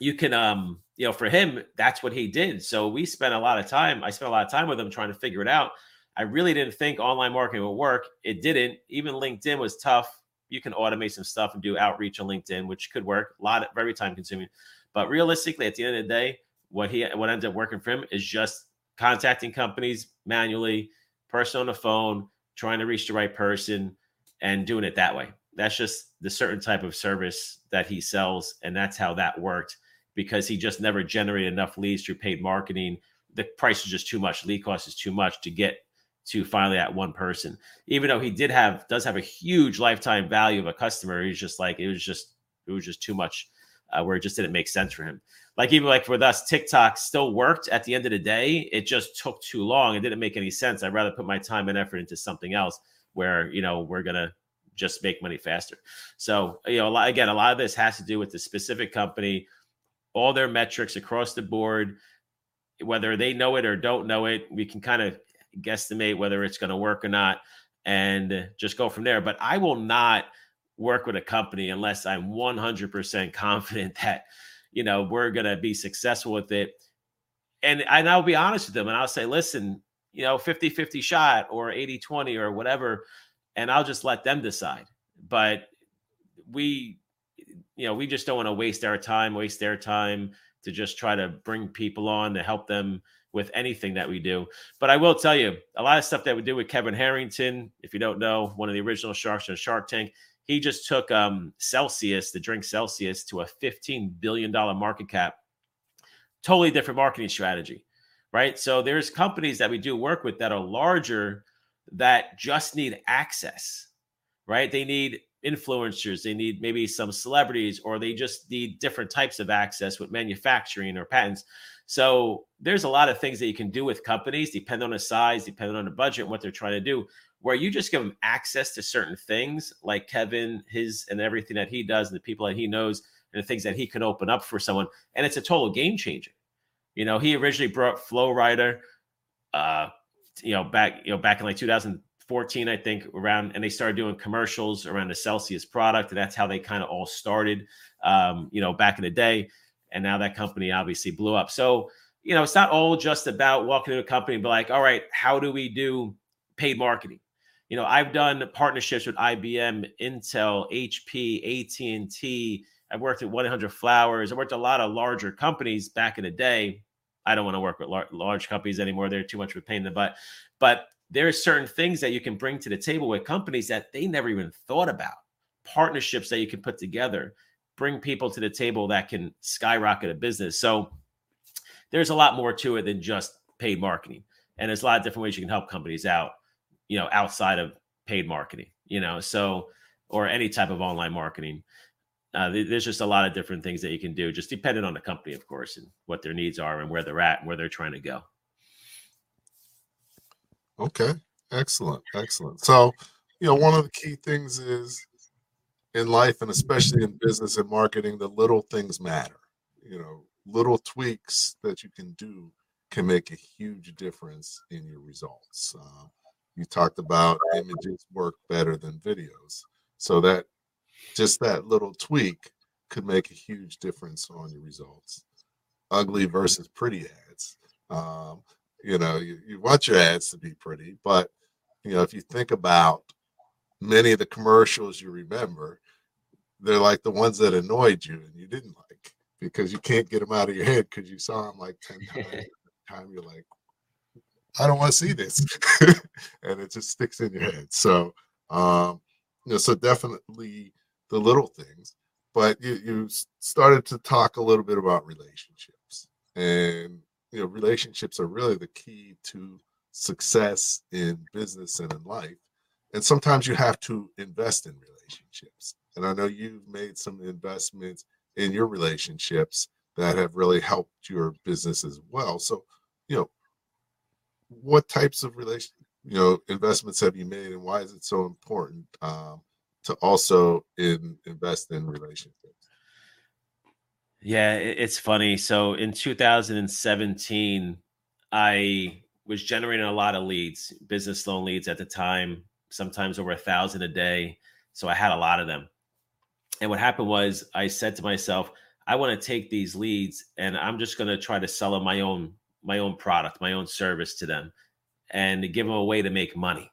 you can, um, you know, for him, that's what he did. So we spent a lot of time. I spent a lot of time with him trying to figure it out. I really didn't think online marketing would work. It didn't. Even LinkedIn was tough. You can automate some stuff and do outreach on LinkedIn, which could work. A lot of very time consuming. But realistically, at the end of the day, what he what ended up working for him is just contacting companies manually, person on the phone, trying to reach the right person and doing it that way. That's just the certain type of service that he sells. And that's how that worked because he just never generated enough leads through paid marketing. The price is just too much. Lead cost is too much to get to finally that one person. Even though he did have does have a huge lifetime value of a customer, he's just like it was just it was just too much uh, where it just didn't make sense for him. Like even like with us, TikTok still worked at the end of the day. It just took too long. It didn't make any sense. I'd rather put my time and effort into something else where you know we're gonna just make money faster. So you know, a lot, again, a lot of this has to do with the specific company, all their metrics across the board, whether they know it or don't know it. We can kind of guesstimate whether it's going to work or not, and just go from there. But I will not work with a company unless I'm 100% [laughs] confident that, you know, we're going to be successful with it. And, and I'll be honest with them and I'll say, listen, you know, 50 50 shot or 80 20 or whatever. And I'll just let them decide. But we, you know, we just don't want to waste our time, waste their time to just try to bring people on to help them with anything that we do. But I will tell you, a lot of stuff that we do with Kevin Harrington, if you don't know, one of the original sharks on Shark Tank, he just took um, Celsius, the drink Celsius, to a $15 billion market cap. Totally different marketing strategy, right? So there's companies that we do work with that are larger that just need access, right? They need influencers, they need maybe some celebrities, or they just need different types of access with manufacturing or patents. So there's a lot of things that you can do with companies, depending on the size, depending on the budget, what they're trying to do where you just give them access to certain things like Kevin, his and everything that he does, and the people that he knows, and the things that he can open up for someone. And it's a total game changer. You know, he originally brought Flo Rida, uh, you know, back, you know, back in like 2014, I think, around, and they started doing commercials around the Celsius product. And that's how they kind of all started, um, you know, back in the day. and now that company obviously blew up. So you know, it's not all just about walking into a company and be like, all right, how do we do paid marketing? You know, I've done partnerships with IBM, Intel, HP, AT&T. I've worked at 100 Flowers. I worked a lot of larger companies back in the day. I don't want to work with lar- large companies anymore. They're too much of a pain in the butt. But there are certain things that you can bring to the table with companies that they never even thought about. Partnerships that you can put together, bring people to the table that can skyrocket a business. So there's a lot more to it than just paid marketing. And there's a lot of different ways you can help companies out, you know, outside of paid marketing, you know, so, or any type of online marketing. Uh, there's just a lot of different things that you can do, just depending on the company, of course, and what their needs are and where they're at and where they're trying to go. Okay, excellent, excellent. So, you know, one of the key things is in life and especially in business and marketing, the little things matter. You know, little tweaks that you can do can make a huge difference in your results. Uh, you talked about images work better than videos. So that just that little tweak could make a huge difference on your results. Ugly versus pretty ads. Um, you know, you, you want your ads to be pretty, but you know, if you think about many of the commercials you remember, they're like the ones that annoyed you and you didn't like because you can't get them out of your head because you saw them like 10 [laughs] times. time you're like, I don't want to see this. [laughs] and it just sticks in your head. So, um, you know, so definitely the little things. But you, you started to talk a little bit about relationships. And, you know, relationships are really the key to success in business and in life. And sometimes you have to invest in relationships. And I know you've made some investments in your relationships that have really helped your business as well. So, you know, what types of relation, you know, investments have you made, and why is it so important um, to also in, invest in relationships? Yeah, it's funny. So in 2017, I was generating a lot of leads, business loan leads at the time, sometimes over a thousand a day. So I had a lot of them. And what happened was I said to myself, I want to take these leads and I'm just going to try to sell them my own my own product, my own service to them and give them a way to make money.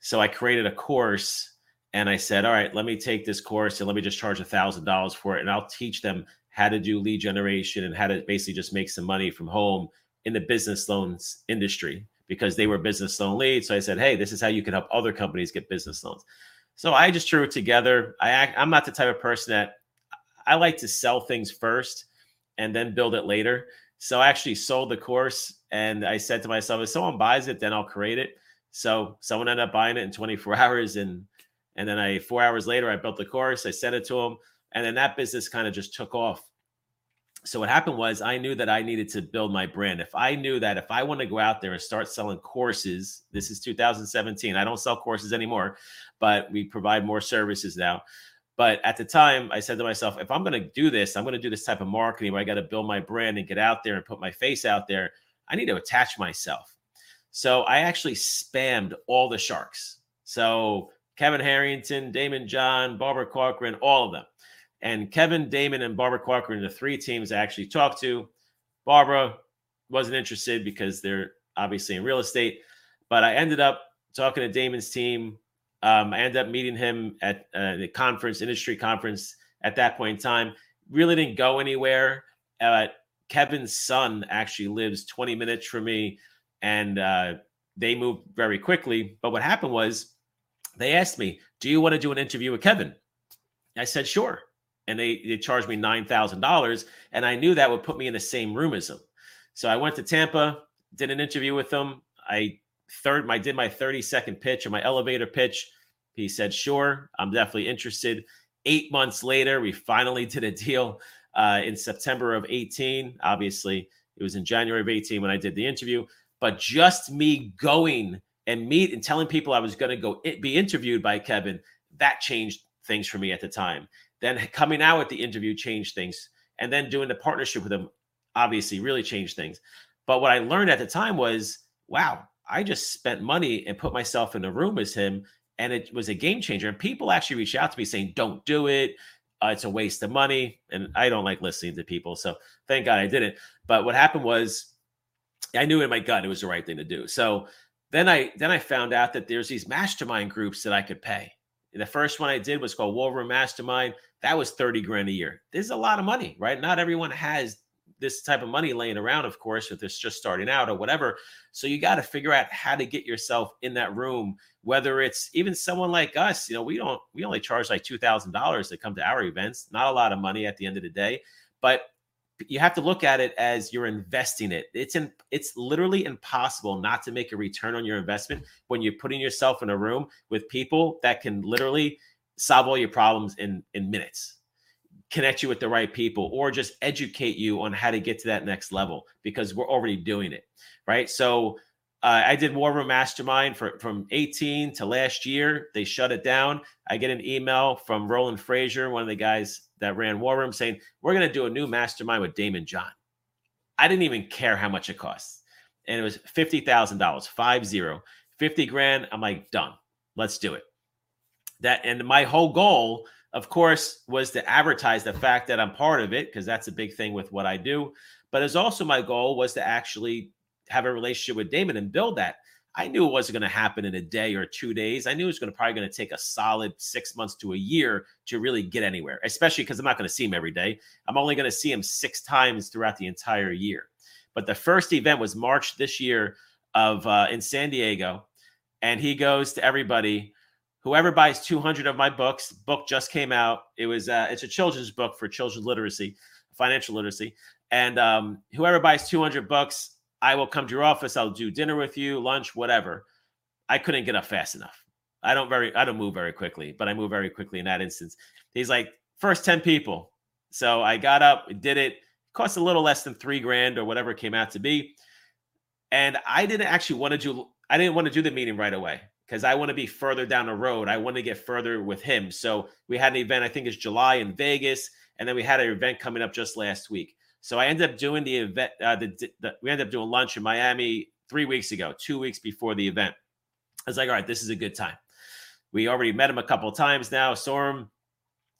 So I created a course and I said, all right, let me take this course and let me just charge a thousand dollars for it. And I'll teach them how to do lead generation and how to basically just make some money from home in the business loans industry because they were business loan leads. So I said, hey, this is how you can help other companies get business loans. So I just threw it together. I act, I'm not the type of person that I like to sell things first and then build it later. So I actually sold the course and I said to myself, if someone buys it, then I'll create it. So someone ended up buying it in 24 [laughs] hours and and then I four hours later I built the course, I sent it to them, and then that business kind of just took off. So what happened was I knew that I needed to build my brand. If I knew that if I want to go out there and start selling courses, this is 2017. I don't sell courses anymore, but we provide more services now. But at the time, I said to myself, if I'm going to do this, I'm going to do this type of marketing where I got to build my brand and get out there and put my face out there. I need to attach myself. So I actually spammed all the sharks. So Kevin Harrington, Daymond John, Barbara Corcoran, all of them. And Kevin, Daymond, and Barbara Corcoran, the three teams I actually talked to. Barbara wasn't interested because they're obviously in real estate. But I ended up talking to Daymond's team, um, I ended up meeting him at uh, the conference, industry conference at that point in time. Really didn't go anywhere. Uh, Kevin's son actually lives 20 minutes from me, and uh, they moved very quickly. But what happened was they asked me, Do you want to do an interview with Kevin? I said, Sure. And they, they charged me $9,000. And I knew that would put me in the same room as him. So I went to Tampa, did an interview with them. I third, I did my 30 second pitch or my elevator pitch. He said, sure, I'm definitely interested. Eight months later, we finally [laughs] did a deal uh, in September of 18. Obviously, it was in January of 18 when I did the interview. But just me going and meet and telling people I was going to go be interviewed by Kevin, that changed things for me at the time. Then coming out with the interview changed things. And then doing the partnership with him obviously really changed things. But what I learned at the time was, wow, I just spent money and put myself in a room as him, and it was a game changer. And people actually reached out to me saying, "Don't do it. uh, it's a waste of money. And I don't like listening to people. So thank God I didn't. But what happened was I knew in my gut it was the right thing to do. So then I then I found out that there's these mastermind groups that I could pay. The first one I did was called War Room Mastermind. That was 30 grand a year. This is a lot of money, right? Not everyone has this type of money laying around, of course, if it's just starting out or whatever. So you got to figure out how to get yourself in that room, whether it's even someone like us, you know, we don't, we only charge like $2,000 to come to our events, not a lot of money at the end of the day, but you have to look at it as you're investing it. It's in, it's literally impossible not to make a return on your investment when you're putting yourself in a room with people that can literally solve all your problems in in minutes connect you with the right people or just educate you on how to get to that next level because we're already doing it right? So uh, i did war room mastermind for, from 18 to last year. They shut it down. I get an email from roland frazier one of the guys that ran war room saying we're going to do a new mastermind with daymond john. I didn't even care how much it costs. And it was $50000 five zero 50 grand. I'm like done. Let's do it. That and my whole goal of course, was to advertise the fact that I'm part of it because that's a big thing with what I do. But as also my goal was to actually have a relationship with Daymond and build that. I knew it wasn't going to happen in a day or two days. I knew it was going to probably going to take a solid six months to a year to really get anywhere, especially because I'm not going to see him every day. I'm only going to see him six times throughout the entire year. But the first event was March this year of uh, in San Diego, and he goes to everybody whoever buys 200 of my books book just came out. It was uh, it's a children's book for children's literacy financial literacy. And um, whoever buys 200 books i will come to your office. I'll do dinner with you lunch whatever. I couldn't get up fast enough. I don't very i don't move very quickly but i move very quickly in that instance. He's like first 10 people. So i got up did it. Cost a little less than three grand or whatever it came out to be. And i didn't actually want to do i didn't want to do the meeting right away because I want to be further down the road. I want to get further with him. So we had an event, I think it's July in Vegas, and then we had an event coming up just last week. So I ended up doing the event. Uh, the, the, we ended up doing lunch in Miami three weeks ago, two weeks before the event. I was like, all right, this is a good time. We already met him a couple of times now, saw him,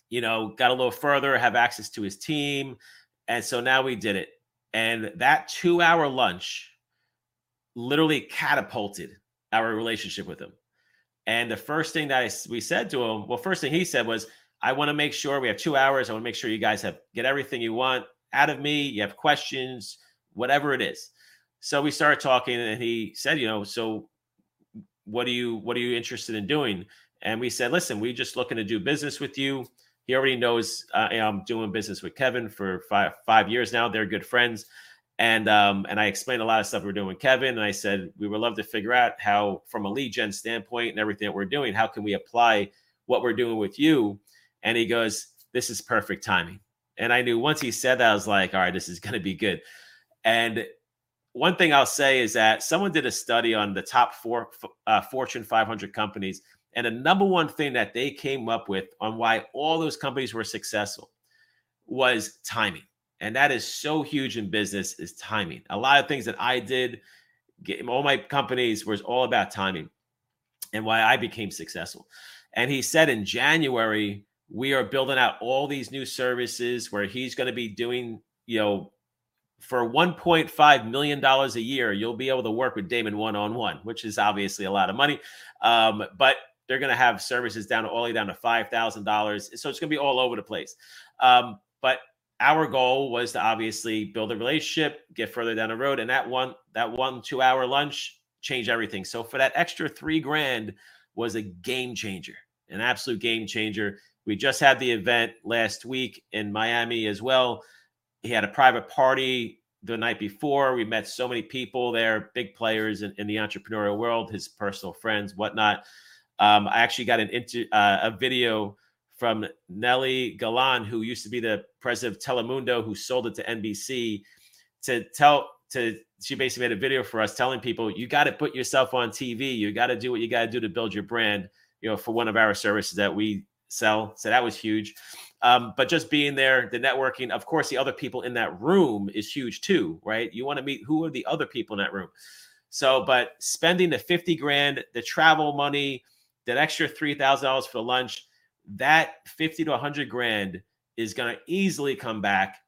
you know, got a little further, have access to his team. And so now we did it. And that two hour lunch literally catapulted our relationship with him. And the first thing that I, we said to him, well, first thing he said was, I want to make sure we have two hours. I want to make sure you guys have get everything you want out of me. You have questions, whatever it is. So we started talking, and he said, you know, so what are you what are you interested in doing? And we said, listen, we're just looking to do business with you. He already knows uh, I'm doing business with Kevin for five five years now. They're good friends and um, and I explained a lot of stuff we're doing with Kevin, and I said we would love to figure out how, from a lead gen standpoint and everything that we're doing, how can we apply what we're doing with you? And he goes, "This is perfect timing." And I knew once he said that, I was like, "All right, this is going to be good." And one thing I'll say is that someone did a study on the top four uh, Fortune 500 companies, and the number one thing that they came up with on why all those companies were successful was timing and that is so huge in business is timing. A lot of things that I did, get, all my companies was all about timing and why I became successful. And he said in January, we are building out all these new services where he's going to be doing, you know, for 1.5 million dollars a year, you'll be able to work with daymond one on one, which is obviously a lot of money. Um, but they're going to have services down all the way down to five thousand dollars, so it's going to be all over the place. Um, but our goal was to obviously build a relationship, get further down the road, and that one that one two hour lunch changed everything. So for that extra three grand was a game changer, an absolute game changer. We just had the event last week in Miami as well. He had a private party the night before. We met so many people there, big players in, in the entrepreneurial world, his personal friends, whatnot. Um, I actually got an inter, uh, a video from Nely Galán, who used to be the president of Telemundo, who sold it to NBC, to tell to she basically made a video for us telling people you got to put yourself on TV, you got to do what you got to do to build your brand. You know, for one of our services that we sell, so that was huge. Um, but just being there, the networking, of course, the other people in that room is huge too, right? You want to meet who are the other people in that room. So, but spending the 50 grand, the travel money, that extra $3,000 for lunch, that 50 to 100 grand is going to easily come back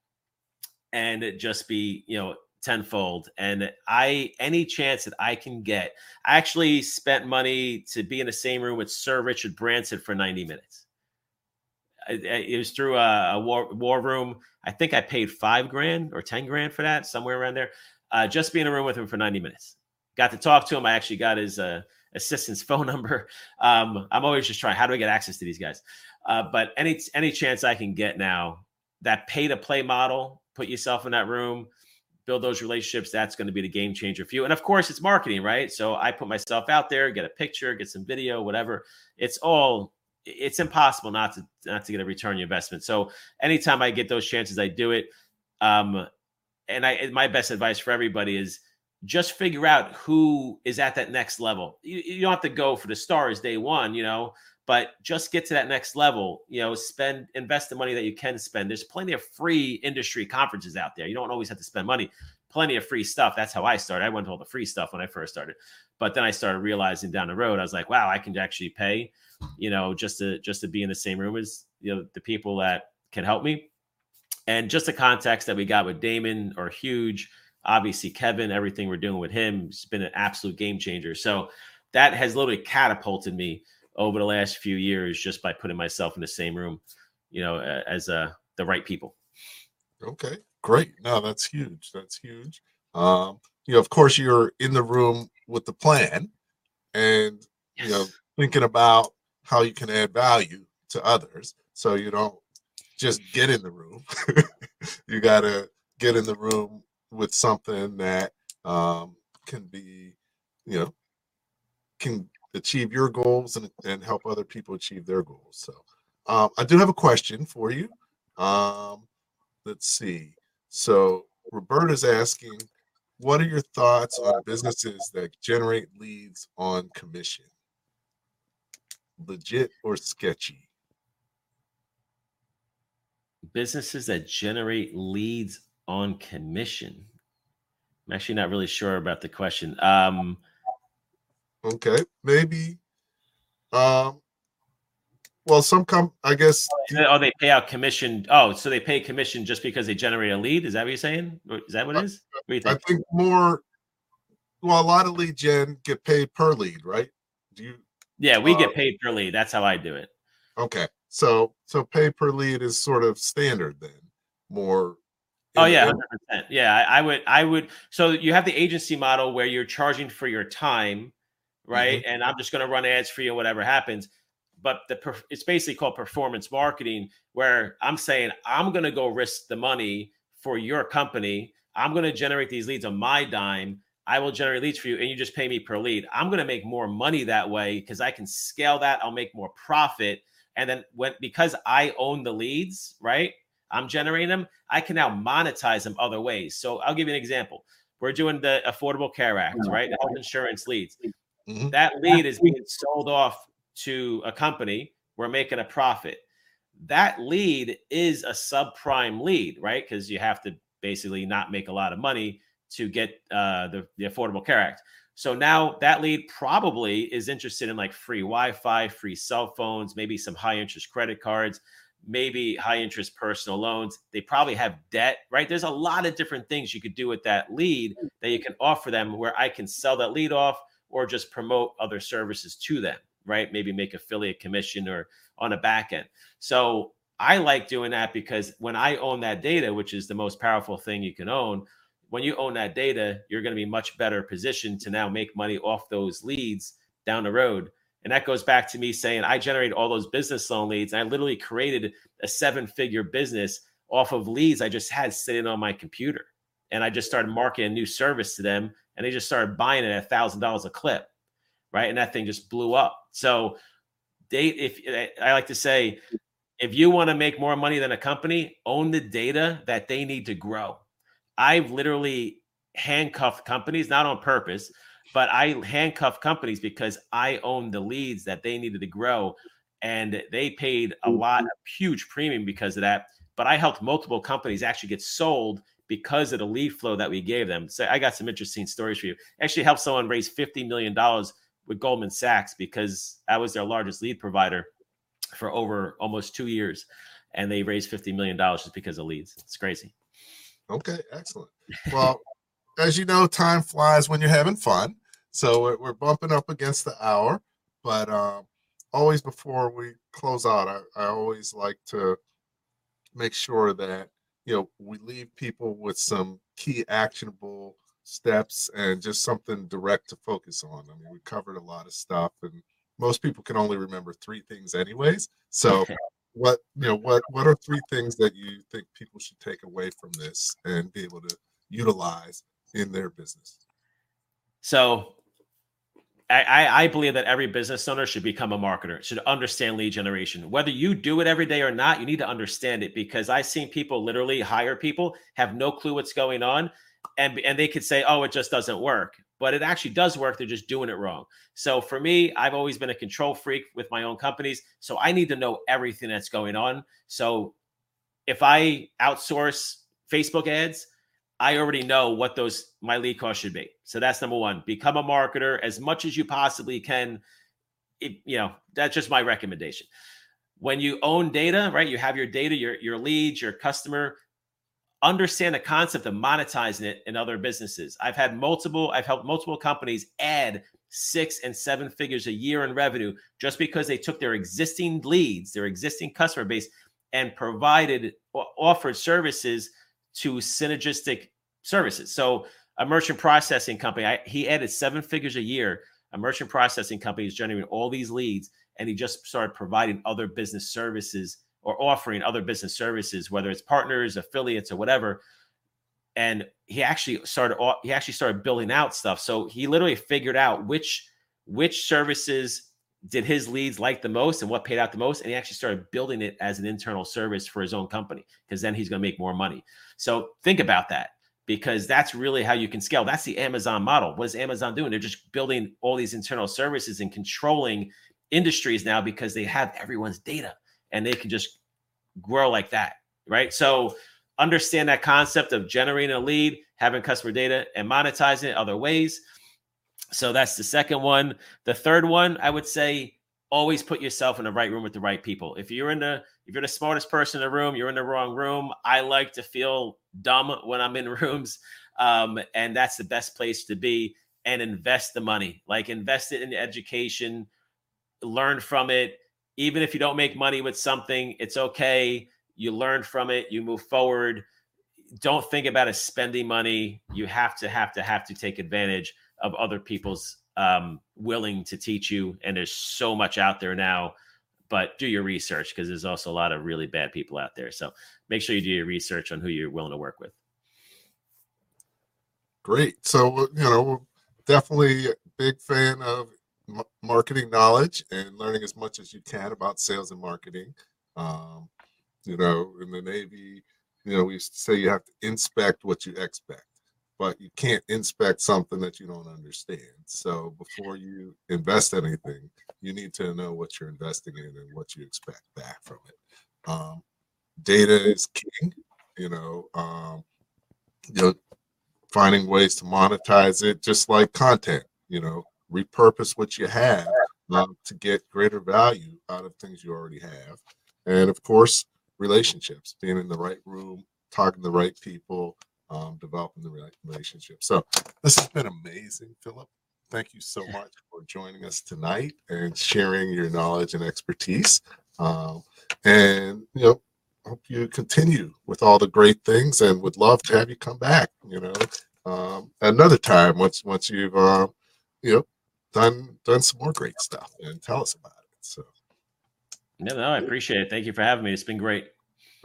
and just be, you know, tenfold. And I, any chance that I can get, I actually spent money to be in the same room with Sir Richard Branson for 90 minutes. It was through a, a war, war room. I think I paid five grand or 10 grand for that, somewhere around there. Uh, just be in a room with him for 90 minutes. Got to talk to him. I actually got his uh, assistant's phone [laughs] number. Um, I'm always just trying, how do I get access to these guys? Uh, but any any chance I can get now, that pay to play model, put yourself in that room, build those relationships. That's going to be the game changer for you. And of course, it's marketing, right? So I put myself out there, get a picture, get some video, whatever. It's all. It's impossible not to not to get a return your investment. So anytime I get those chances, I do it. Um, and I my best advice for everybody is just figure out who is at that next level. You, you don't have to go for the stars day one, you know but just get to that next level you know spend invest the money that you can spend. There's plenty of free industry conferences out there. You don't always have to spend money. Plenty of free stuff. That's how i started. I went to all the free stuff when i first started. But then i started realizing down the road i was like wow i can actually pay you know just to just to be in the same room as you know the people that can help me. And just the context that we got with daymond or huge obviously kevin everything we're doing with him has been an absolute game changer so that has literally catapulted me over the last few years just by putting myself in the same room, you know, as uh, the right people. Okay, great. No, that's huge. That's huge. Um, you know, of course, you're in the room with the plan, and yes. you know, thinking about how you can add value to others. So you don't just get in the room. [laughs] you got to get in the room with something that um, can be, you know, can achieve your goals and, and help other people achieve their goals. So um, I do have a question for you. Um, let's see. So Roberta's asking, what are your thoughts on businesses that generate leads on commission? Legit or sketchy? Businesses that generate leads on commission. I'm actually not really sure about the question. Um, Okay, maybe. Um, well, some come. I guess. Oh, they pay out commission. Oh, so they pay commission just because they generate a lead? Is that what you're saying? Is that what it is? What do you think? I think more. Well, a lot of lead gen get paid per lead, right? Do you? Yeah, we uh, get paid per lead. That's how I do it. Okay, so so pay per lead is sort of standard then. More Oh yeah, hundred percent. Yeah, I, I, would. I would. So you have the agency model where you're charging for your time, right? Mm-hmm. And I'm just going to run ads for you, whatever happens. But the it's basically called performance marketing, where I'm saying I'm going to go risk the money for your company. I'm going to generate these leads on my dime. I will generate leads for you, and you just pay me per lead. I'm going to make more money that way because I can scale that. I'll make more profit, and then when because I own the leads, right? I'm generating them. I can now monetize them other ways. So I'll give you an example. We're doing the Affordable Care Act, right? The health insurance leads. Mm-hmm. That lead is being sold off to a company. We're making a profit. That lead is a subprime lead, right? Because you have to basically not make a lot of money to get uh, the, the Affordable Care Act. So now that lead probably is interested in like free Wi Fi, free cell phones, maybe some high interest credit cards, maybe high interest personal loans. They probably have debt, right? There's a lot of different things you could do with that lead mm. that you can offer them where I can sell that lead off or just promote other services to them, right? Maybe make affiliate commission or on a back end. So I like doing that because when I own that data, which is the most powerful thing you can own, when you own that data, you're going to be much better positioned to now make money off those leads down the road. And that goes back to me saying I generated all those business loan leads. And I literally created a seven figure business off of leads I just had sitting on my computer. And I just started marketing a new service to them and they just started buying it at a thousand dollars a clip, right? And that thing just blew up. So they, if I like to say, if you want to make more money than a company, own the data that they need to grow. I've literally handcuffed companies, not on purpose, but I handcuffed companies because I own the leads that they needed to grow. And they paid a lot mm-hmm. of huge premium because of that. But I helped multiple companies actually get sold because of the lead flow that we gave them. So I got some interesting stories for you. Actually, helped someone raise $50 million with Goldman Sachs because I was their largest lead provider for over almost two years. and they raised fifty million dollars just because of leads. It's crazy. Okay, excellent. Well, as you know, time flies when you're having fun. So we're, we're bumping up against the hour, but um, always before we close out, I, I always like to make sure that you know we leave people with some key actionable steps and just something direct to focus on. I mean, we covered a lot of stuff, and most people can only remember three things, anyways. So, [laughs] what you know, what what are three things that you think people should take away from this and be able to utilize in their business? So, I, I believe that every business owner should become a marketer, should understand lead generation. Whether you do it every day or not, you need to understand it because I've seen people literally hire people, have no clue what's going on, and and they could say, "Oh, it just doesn't work," but it actually does work. They're just doing it wrong. So for me, I've always been a control freak with my own companies, so I need to know everything that's going on. So if I outsource Facebook ads, I already know what those my lead costs should be. So that's number one. Become a marketer as much as you possibly can. It, you know, that's just my recommendation. When you own data, right? You have your data, your your leads, your customer. Understand the concept of monetizing it in other businesses. I've had multiple, I've helped multiple companies add six and seven figures a year in revenue just because they took their existing leads, their existing customer base, and provided offered services to synergistic services. So a merchant processing company, I, he added seven figures a year. A merchant processing company is generating all these leads, and he just started providing other business services or offering other business services, whether it's partners, affiliates, or whatever. And he actually started he actually started building out stuff. So he literally figured out which which services did his leads like the most and what paid out the most and he actually started building it as an internal service for his own company because then he's going to make more money so think about that because that's really how you can scale. That's the amazon model. What is amazon doing? They're just building all these internal services and controlling industries now because they have everyone's data and they can just grow like that right? So understand that concept of generating a lead having customer data and monetizing it other ways. So that's the second one. The third one, I would say, always put yourself in the right room with the right people. If you're in the if you're the smartest person in the room, you're in the wrong room. I like to feel dumb when I'm in [laughs] rooms, um, and that's the best place to be. And invest the money, like invest it in education, learn from it. Even if you don't make money with something, it's okay. You learn from it. You move forward. Don't think about it spending money. You have to have to have to take advantage of other people's um, willing to teach you. And there's so much out there now, but do your research because there's also a lot of really bad people out there. So make sure you do your research on who you're willing to work with. Great. So, you know, definitely a big fan of marketing knowledge and learning as much as you can about sales and marketing. Um, you know, in the Navy, you know, we used to say you have to inspect what you expect but you can't inspect something that you don't understand. So before you invest anything, you need to know what you're investing in and what you expect back from it. Um, data is king. You know, um, you know, finding ways to monetize it, just like content. You know, repurpose what you have um, to get greater value out of things you already have, and of course, relationships. Being in the right room, talking to the right people, um, developing the relationship. So this has been amazing, Philip. Thank you so much for joining us tonight and sharing your knowledge and expertise. Um, and you know, hope you continue with all the great things, and would love to have you come back. You know, um, another time once once you've um, you know done done some more great stuff and tell us about it. So. No, no, I appreciate it. Thank you for having me. It's been great.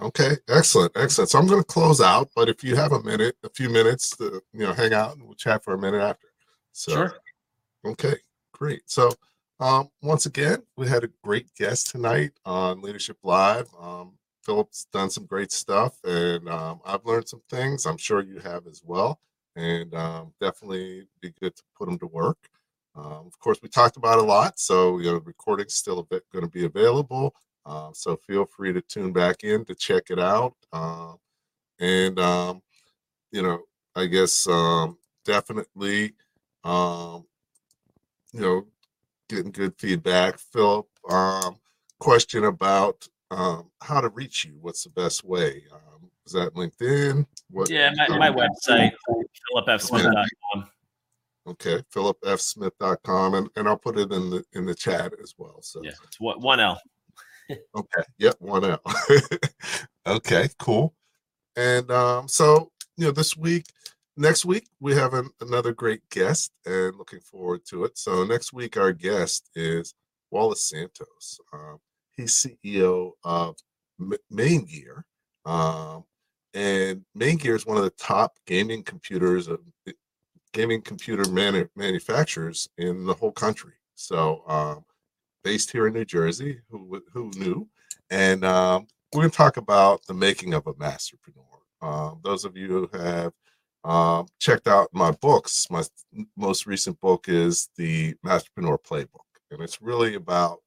Okay, excellent, excellent. So I'm going to close out, but if you have a minute, a few minutes to you know hang out and we'll chat for a minute after. So, sure. Okay, great. So um, once again, we had a great guest tonight on Leadership Live. Um, Philip's done some great stuff, and um, I've learned some things. I'm sure you have as well, and um, definitely be good to put them to work. Um, of course, we talked about a lot, so you know, recording's still a bit going to be available. Uh, so feel free to tune back in to check it out. Uh, and, um, you know, I guess um, definitely, um, you know, getting good feedback. Philip, um, question about um, how to reach you. What's the best way? Um, is that LinkedIn? What, yeah, my, my website, philipfsmith.com. Okay, philipfsmith.com, and, and I'll put it in the in the chat as well. So yeah, it's one L. okay, yep, one L. [laughs] okay, cool. And um, so you know, this week, next week we have an, another great guest, and looking forward to it. So next week our guest is Wallace Santos. Um, he's CEO of Maingear. Um, and Maingear is one of the top gaming computers, uh, gaming computer manu- manufacturers in the whole country. So, um, based here in New Jersey, who who knew? And um, we're going to talk about the making of a masterpreneur. Um, those of you who have um, checked out my books, my most recent book is the Masterpreneur Playbook, and it's really about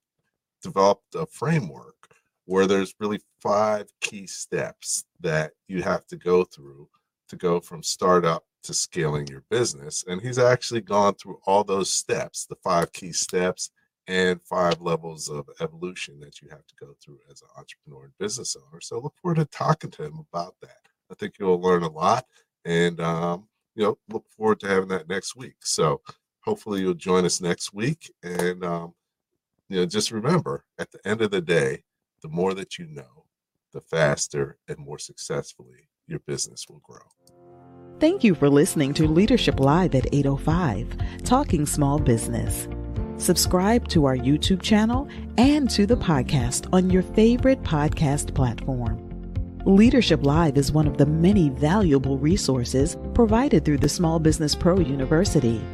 developed a framework where there's really five key steps that you have to go through to go from startup to scaling your business. And he's actually gone through all those steps, the five key steps and five levels of evolution that you have to go through as an entrepreneur and business owner. So look forward to talking to him about that. I think you'll learn a lot and um, you know, look forward to having that next week. So hopefully you'll join us next week. And um, you know, just remember at the end of the day, the more that you know, the faster and more successfully your business will grow. Thank you for listening to Leadership Live at 805, Talking Small Business. Subscribe to our YouTube channel and to the podcast on your favorite podcast platform. Leadership Live is one of the many valuable resources provided through the Small Business Pro University,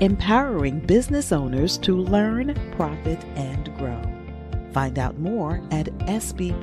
empowering business owners to learn, profit, and grow. Find out more at sbpru.com.